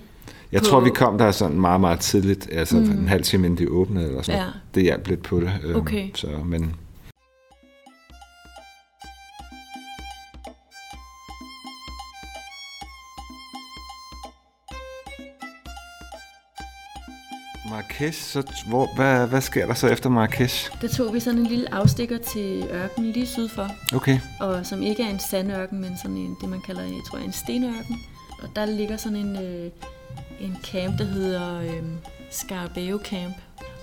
Jeg på... tror, vi kom der sådan meget, meget tidligt, altså mm. en halv time inden de åbnede, eller sådan. Ja. Det hjalp lidt på det. Øhm, okay. Så, men Marrakesh, så hvor, hvad, hvad sker der så efter Marrakesh? Der tog vi sådan en lille afstikker til ørkenen lige syd for. Okay. Og som ikke er en sandørken, men sådan en, det man kalder, jeg tror, en stenørken. Og der ligger sådan en, øh, en camp, der hedder øh, Scarabeo Camp.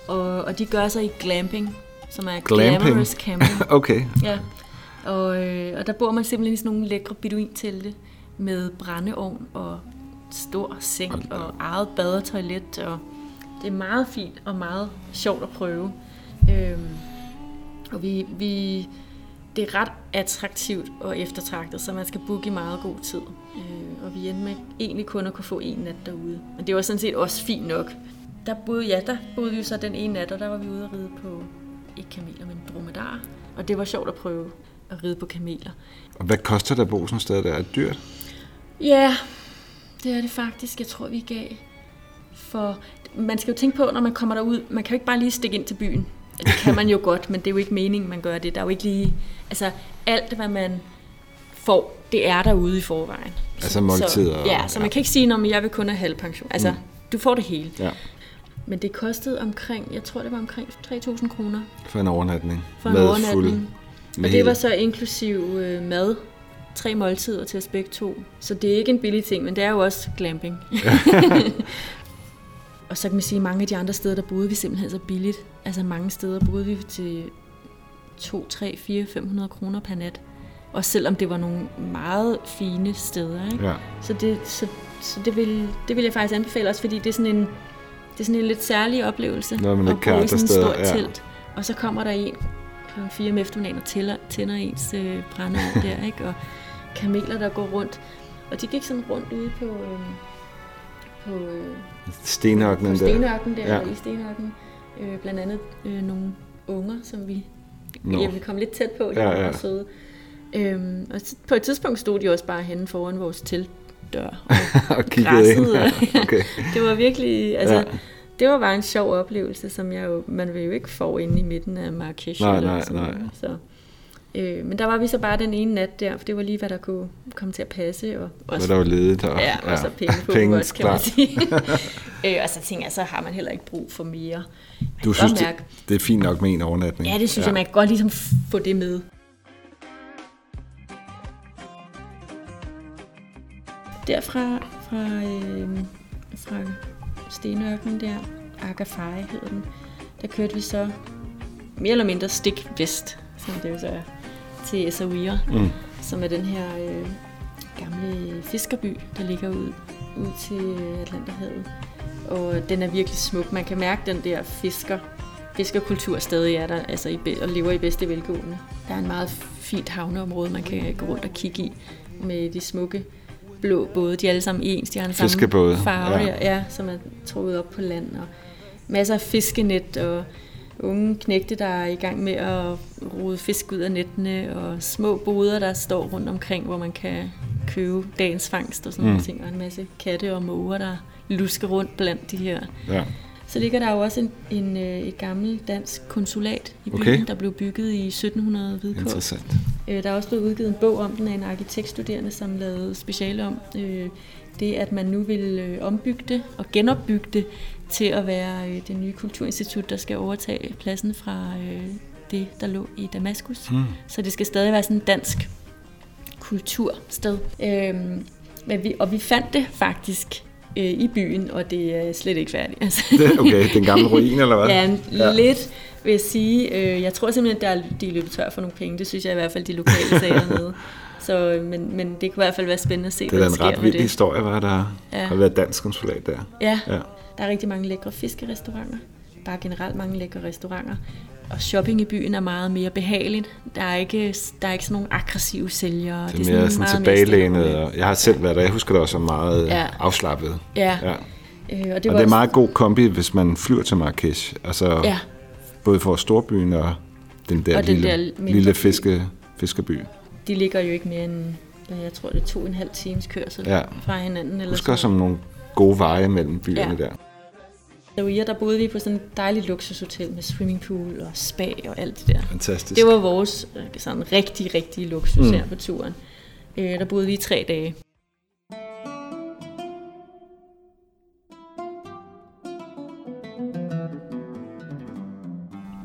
Og, og de gør sig i glamping, som er glamping. glamorous camping. *laughs* okay. Ja. Og, øh, og der bor man simpelthen i sådan nogle lækre beduintelte med brændeovn og stor seng og eget bad og toilet. Og det er meget fint og meget sjovt at prøve. Øhm, og vi, vi, det er ret attraktivt og eftertragtet, så man skal booke i meget god tid. Øh, og vi endte med egentlig kun at kunne få en nat derude. Men det var sådan set også fint nok. Der boede, ja, der boede vi så den ene nat, og der var vi ude at ride på, ikke kameler, men dromedar. Og det var sjovt at prøve at ride på kameler. Og hvad koster der at bo sådan et sted, der er dyrt? Ja, det er det faktisk. Jeg tror, vi gav for... Man skal jo tænke på, når man kommer derud, man kan jo ikke bare lige stikke ind til byen. Det kan man jo *laughs* godt, men det er jo ikke meningen, man gør det. Der er jo ikke lige... Altså, alt, hvad man får, det er derude i forvejen. Altså måltider? Så, ja, så man kan ikke sige, at jeg vil kun have halv pension. Altså, mm. du får det hele. Ja. Men det kostede omkring, jeg tror det var omkring 3.000 kroner. For en overnatning? For en overnatning. Fuld, og det var så inklusiv øh, mad, tre måltider til os begge to. Så det er ikke en billig ting, men det er jo også glamping. *laughs* *laughs* og så kan man sige, at mange af de andre steder, der boede vi simpelthen så billigt. Altså mange steder boede vi til 2, 3, 4, 500 kroner per nat. Og selvom det var nogle meget fine steder. Ikke? Ja. Så, det, så, så det, vil, det vil jeg faktisk anbefale også, fordi det er sådan en, det er sådan en lidt særlig oplevelse. Når man ikke at bo i sådan et stort ja. telt. Og så kommer der en kl. 4 om eftermiddagen og tænder, tænder ens øh, brændeovn *laughs* der, ikke? Og kameler, der går rundt. Og de gik sådan rundt ude på, øh, på, øh, stenørkenen på stenørkenen der, der ja. i stenørkenen. Øh, blandt andet øh, nogle unger, som vi, no. ja, vi kom lidt tæt på, de ja, ja. søde. Øhm, og på et tidspunkt stod de også bare henne foran vores teltdør *laughs* og, og kiggede ind. Ja. okay. *laughs* det var virkelig, altså, ja. det var bare en sjov oplevelse, som jeg jo, man vil jo ikke få inde i midten af Marrakesh. Nej, nej, sådan, nej. Så. Øh, men der var vi så bare den ene nat der, for det var lige, hvad der kunne komme til at passe. Og også, der var ledet. Og, ja, og så penge på penge, også, kan man sige. *laughs* øh, og så tænker jeg, så har man heller ikke brug for mere. Man du synes, mærke, det, det er fint nok med en overnatning? Ja, det synes ja. jeg, man kan godt ligesom få det med. Derfra, fra, øh, fra Stenørken der, Agafai hedder den, der kørte vi så mere eller mindre stik vest, som det jo så er, til Essaouira, mm. som er den her øh, gamle fiskerby, der ligger ud, ud til Atlanterhavet. Og den er virkelig smuk. Man kan mærke den der fisker, fiskerkultur stadig er der, altså i, og lever i bedste velgående. Der er en meget fint havneområde, man kan gå rundt og kigge i, med de smukke blå både. De er alle sammen ens, de har den samme farve, ja. Ja, som er troet op på land. Og masser af fiskenet og unge knægte, der er i gang med at rode fisk ud af nettene, og små boder, der står rundt omkring, hvor man kan købe dagens fangst og sådan mm. nogle ting, og en masse katte og måger, der lusker rundt blandt de her. Ja. Så ligger der jo også en, en, øh, et gammelt dansk konsulat i byen, okay. der blev bygget i 1700 Hvidkål. Interessant. Øh, der er også blevet udgivet en bog om den af en arkitektstuderende, som lavede speciale om øh, det, at man nu vil ombygge det og genopbygge det til at være øh, det nye kulturinstitut, der skal overtage pladsen fra øh, det, der lå i Damaskus. Mm. Så det skal stadig være sådan en dansk kultursted. Øhm, men vi, og vi fandt det faktisk øh, i byen, og det er slet ikke færdigt. Altså. *laughs* okay, den gamle ruin, eller hvad? Ja, ja. lidt vil jeg sige. Øh, jeg tror simpelthen, at de er løbet tør for nogle penge. Det synes jeg i hvert fald, de lokale sagde dernede. *laughs* Så, men, men det kunne i hvert fald være spændende at se, det hvad der sker Det er en ret vild historie, hvad der ja. har været dansk konsulat der. Ja. ja, der er rigtig mange lækre fiskerestauranter. Bare generelt mange lækre restauranter. Og shopping i byen er meget mere behageligt. Der er ikke, der er ikke sådan nogle aggressive sælgere. Det er, det er mere sådan, sådan tilbagelænet. Og jeg har selv været der. Jeg husker det også meget ja. afslappet. Ja. ja. Øh, og det, og det er også... meget god kombi, hvis man flyver til Marrakesh. Altså, ja. Både for storbyen og den der, og lille, den der lille fiske, fiskerby. De ligger jo ikke mere end, jeg tror det er to og en halv times kørsel ja. fra hinanden. Eller Husk også om nogle gode veje mellem byerne ja. der. Derude, der boede vi på sådan et dejligt luksushotel med swimmingpool og spa og alt det der. Fantastisk. Det var vores øh, sådan rigtig, rigtig luksus mm. her på turen. Øh, der boede vi i tre dage.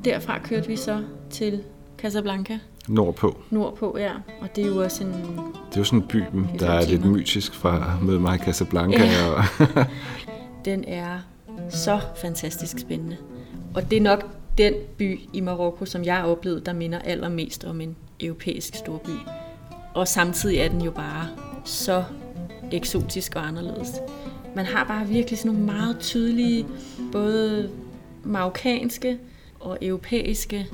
Derfra kørte vi så til Casablanca. Nordpå. Nordpå, ja. Og det er jo også en... Det er jo sådan en by, der er lidt mytisk fra med mig Casablanca. Ja. Og *laughs* den er så fantastisk spændende. Og det er nok den by i Marokko, som jeg har oplevet, der minder allermest om en europæisk storby. Og samtidig er den jo bare så eksotisk og anderledes. Man har bare virkelig sådan nogle meget tydelige, både marokkanske og europæiske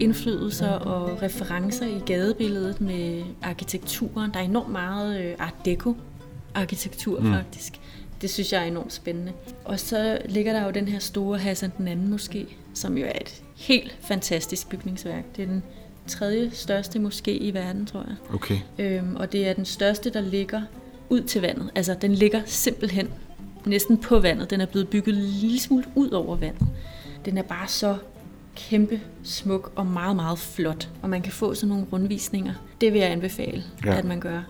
indflydelser og referencer i gadebilledet med arkitekturen. Der er enormt meget øh, art deco arkitektur mm. faktisk. Det synes jeg er enormt spændende. Og så ligger der jo den her store Hassan den anden måske, som jo er et helt fantastisk bygningsværk. Det er den tredje største moské i verden, tror jeg. Okay. Øhm, og det er den største, der ligger ud til vandet. Altså, den ligger simpelthen næsten på vandet. Den er blevet bygget en lille smule ud over vandet. Den er bare så kæmpe smuk og meget, meget flot. Og man kan få sådan nogle rundvisninger. Det vil jeg anbefale, ja. at man gør.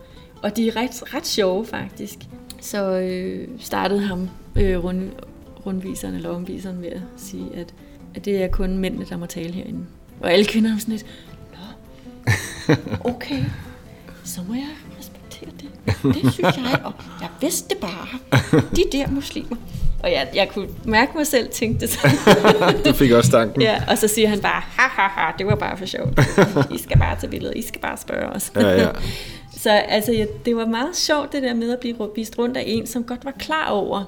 Og de er ret, ret sjove, faktisk. Så øh, startede ham øh, rund, rundviseren eller omviseren med at sige, at, at det er kun mændene, der må tale herinde. Og alle kvinder er sådan lidt, Nå, okay, så må jeg respektere det. Det synes jeg, og jeg vidste det bare. De der muslimer. Og jeg, jeg kunne mærke mig selv tænkte det sådan. *laughs* du fik også tanken. Ja, og så siger han bare, ha ha ha, det var bare for sjovt. I skal bare tage billedet, I skal bare spørge os. Ja, ja. *laughs* Så altså, ja, det var meget sjovt det der med at blive vist rundt af en, som godt var klar over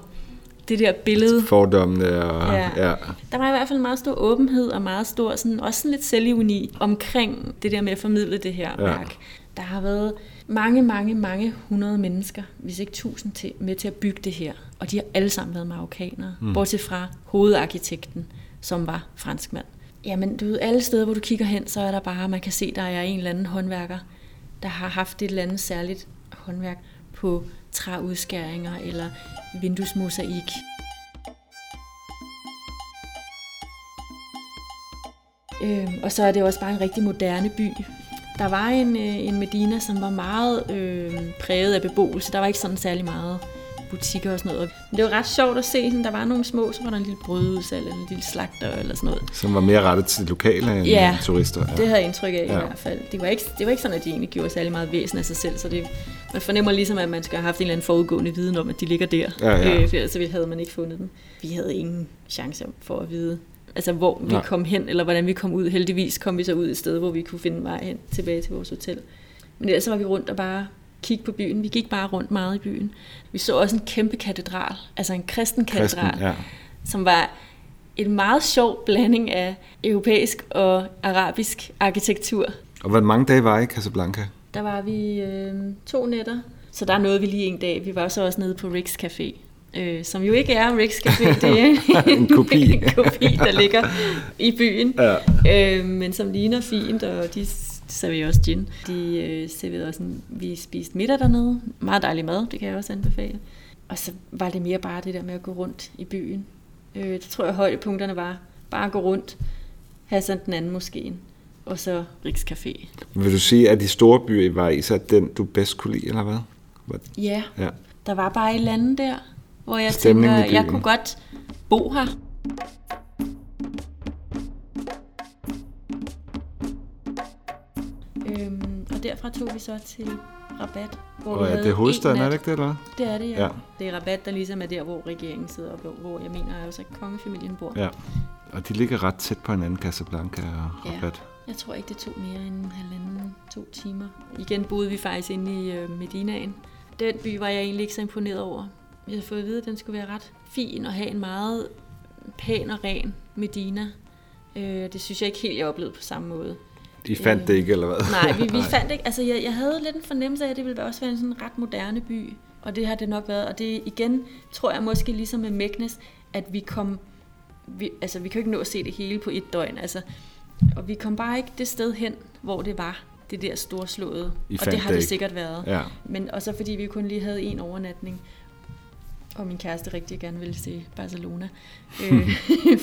det der billede. Fordommene og... Ja. ja. Der var i hvert fald meget stor åbenhed og meget stor, sådan, også sådan lidt selvivni omkring det der med at formidle det her ja. værk. Der har været mange, mange, mange hundrede mennesker, hvis ikke tusind til, med til at bygge det her. Og de har alle sammen været marokkanere, mm. bortset fra hovedarkitekten, som var franskmand. Jamen, du ved, alle steder, hvor du kigger hen, så er der bare, man kan se, der er en eller anden håndværker, der har haft et eller andet særligt håndværk på træudskæringer eller vinduesmosaik. Øh, og så er det også bare en rigtig moderne by. Der var en, øh, en Medina, som var meget øh, præget af beboelse. Der var ikke sådan særlig meget butikker og sådan noget. Men det var ret sjovt at se, sådan, der var nogle små, så var der en lille brødudsalg eller en lille slagter eller sådan noget. Som var mere rettet til lokale end ja, turister. Ja, det havde jeg indtryk af ja. i hvert fald. Det var, ikke, det var ikke sådan, at de egentlig gjorde særlig meget væsen af sig selv, så det, man fornemmer ligesom, at man skal have haft en eller anden forudgående viden om, at de ligger der. Ja, ja. Øh, for ellers havde man ikke fundet dem. Vi havde ingen chance for at vide, altså hvor vi Nej. kom hen, eller hvordan vi kom ud. Heldigvis kom vi så ud et sted, hvor vi kunne finde vej hen tilbage til vores hotel. Men ellers var vi rundt og bare kigge på byen. Vi gik bare rundt meget i byen. Vi så også en kæmpe katedral, altså en kristen katedral, kristen, ja. som var en meget sjov blanding af europæisk og arabisk arkitektur. Og hvor mange dage var I i Casablanca? Der var vi øh, to nætter, så der nåede vi lige en dag. Vi var så også nede på Rix Café, øh, som jo ikke er Rix Café, *laughs* det er en, kopi. *laughs* en kopi, der ligger i byen, ja. øh, men som ligner fint, og de serverer også gin. De øh, serverede også en, vi spiste middag dernede. Meget dejlig mad, det kan jeg også anbefale. Og så var det mere bare det der med at gå rundt i byen. Øh, det tror jeg højdepunkterne var. Bare at gå rundt, have sådan den anden måske, og så Riks Café. Vil du sige, at de store byer var så den, du bedst kunne lide, eller hvad? Ja, ja. der var bare et lande der, hvor jeg tænker, jeg kunne godt bo her. Og derfra tog vi så til Rabat. Hvor og er det hovedstaden, er det ikke det, eller Det er det, ja. ja. Det er Rabat, der ligesom er der, hvor regeringen sidder, og hvor jeg mener også, at kongefamilien bor. Ja, og de ligger ret tæt på hinanden, Casablanca og Rabat. Ja. Jeg tror ikke, det tog mere end halvanden, to timer. Igen boede vi faktisk inde i øh, Medinaen. Den by var jeg egentlig ikke så imponeret over. Jeg havde fået at vide, at den skulle være ret fin og have en meget pæn og ren Medina. Øh, det synes jeg ikke helt, jeg oplevede på samme måde. I fandt øh, det ikke, eller hvad? *laughs* Nej, vi, vi fandt ikke. Altså, jeg, jeg havde lidt en fornemmelse af, at det ville også være en sådan ret moderne by. Og det har det nok været. Og det igen, tror jeg måske ligesom med Meknes, at vi kom... Vi, altså, vi kan jo ikke nå at se det hele på et døgn. Altså, og vi kom bare ikke det sted hen, hvor det var det der storslåede. I og det har det, det sikkert været. Ja. Men og så fordi vi kun lige havde en overnatning, og min kæreste rigtig gerne ville se Barcelona *laughs* øh,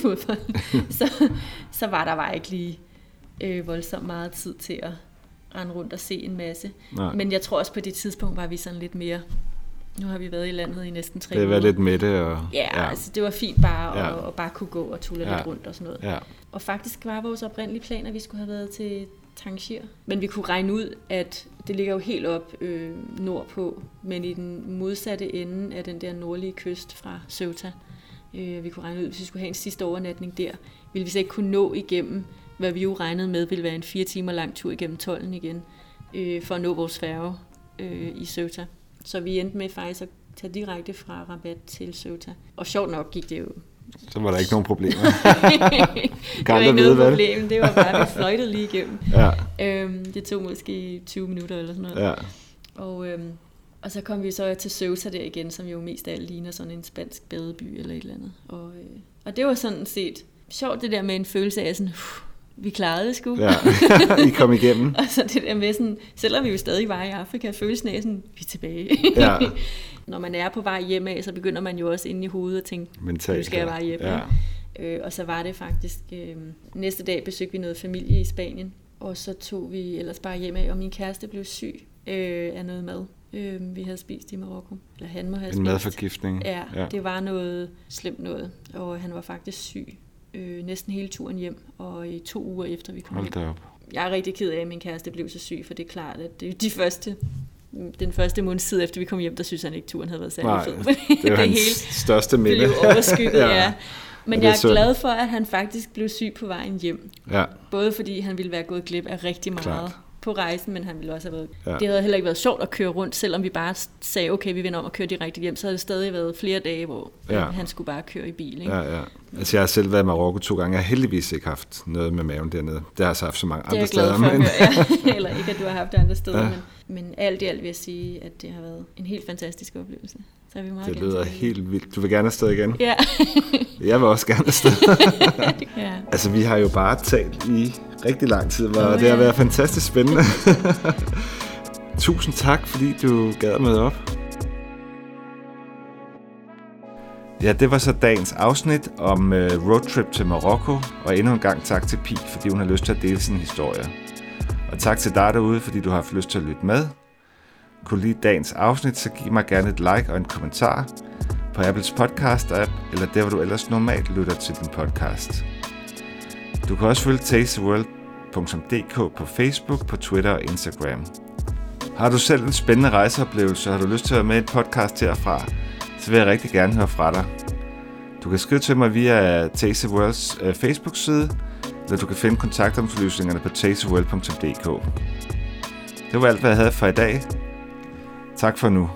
fodbold, *laughs* så, så var der bare ikke lige øh, voldsomt meget tid til at rende rundt og se en masse. Nej. Men jeg tror også på det tidspunkt var vi sådan lidt mere... Nu har vi været i landet i næsten tre Det var lidt med det. Og, ja, ja, altså det var fint bare ja. at, at bare kunne gå og tulle ja. lidt rundt og sådan noget. Ja. Og faktisk var vores oprindelige plan, at vi skulle have været til Tangier. Men vi kunne regne ud, at det ligger jo helt op øh, nordpå, men i den modsatte ende af den der nordlige kyst fra Ceuta Øh, vi kunne regne ud, hvis vi skulle have en sidste overnatning der, ville vi så ikke kunne nå igennem, hvad vi jo regnede med ville være en fire timer lang tur igennem tolden igen, øh, for at nå vores færge øh, i Ceuta. Så vi endte med faktisk at tage direkte fra Rabat til Ceuta. Og sjovt nok gik det jo så var der ikke nogen problemer. *laughs* det var ikke noget problem, det var bare, at vi fløjtede lige igennem. Ja. Øhm, det tog måske 20 minutter eller sådan noget. Ja. Og, øhm, og så kom vi så til Ceuta der igen, som jo mest af alt ligner sådan en spansk badeby eller et eller andet. Og, øh, og det var sådan set sjovt det der med en følelse af sådan, uh, vi klarede det sgu. Ja, *laughs* I kom igennem. *laughs* og så det der med sådan, selvom vi jo stadig var i Afrika, følelsen af sådan, vi er tilbage. ja. *laughs* Når man er på vej hjem af, så begynder man jo også inde i hovedet at tænke, Mentalt, nu skal jeg bare hjem. Ja. Øh, og så var det faktisk, øh, næste dag besøgte vi noget familie i Spanien, og så tog vi ellers bare hjem af, og min kæreste blev syg øh, af noget mad, øh, vi havde spist i Marokko. Eller han må have en spist. En madforgiftning. Ja, ja, det var noget slemt noget, og han var faktisk syg øh, næsten hele turen hjem, og i to uger efter vi kom Hold hjem. Op. Jeg er rigtig ked af, at min kæreste blev så syg, for det er klart, at det, de første den første måned tid efter vi kom hjem, der synes han ikke, turen havde været særlig Nej, fed. det *laughs* var hans hele største minde. blev overskygget, *laughs* ja. ja. Men jeg er synd. glad for, at han faktisk blev syg på vejen hjem. Ja. Både fordi han ville være gået glip af rigtig meget. Klart på rejsen, men han ville også have været... Ja. Det havde heller ikke været sjovt at køre rundt, selvom vi bare sagde, okay, vi vender om og kører direkte hjem, så havde det stadig været flere dage, hvor ja. han skulle bare køre i bil. Ikke? Ja, ja. Altså jeg har selv været i Marokko to gange, jeg har heldigvis ikke haft noget med maven dernede. Det har jeg så haft så mange andre steder. Det er glad for men... ja. *laughs* Eller ikke, at du har haft det andre steder, ja. men, men alt i alt vil jeg sige, at det har været en helt fantastisk oplevelse. Så vi meget det lyder helt vildt. Du vil gerne afsted igen? Ja. jeg vil også gerne afsted. *laughs* ja. Altså, vi har jo bare talt i rigtig lang tid, oh, det har været fantastisk spændende. *laughs* Tusind tak, fordi du gad med op. Ja, det var så dagens afsnit om uh, roadtrip til Marokko, og endnu en gang tak til Pi, fordi hun har lyst til at dele sin historie. Og tak til dig derude, fordi du har haft lyst til at lytte med kunne lide dagens afsnit, så giv mig gerne et like og en kommentar på Apples podcast-app, eller der, hvor du ellers normalt lytter til din podcast. Du kan også følge tasteworld.dk på Facebook, på Twitter og Instagram. Har du selv en spændende rejseoplevelse, og har du lyst til at være med i et podcast herfra, så vil jeg rigtig gerne høre fra dig. Du kan skrive til mig via Taste Worlds øh, Facebook-side, eller du kan finde kontaktomforlysningerne på tasteworld.dk. Det var alt, hvad jeg havde for i dag. Tak for nu.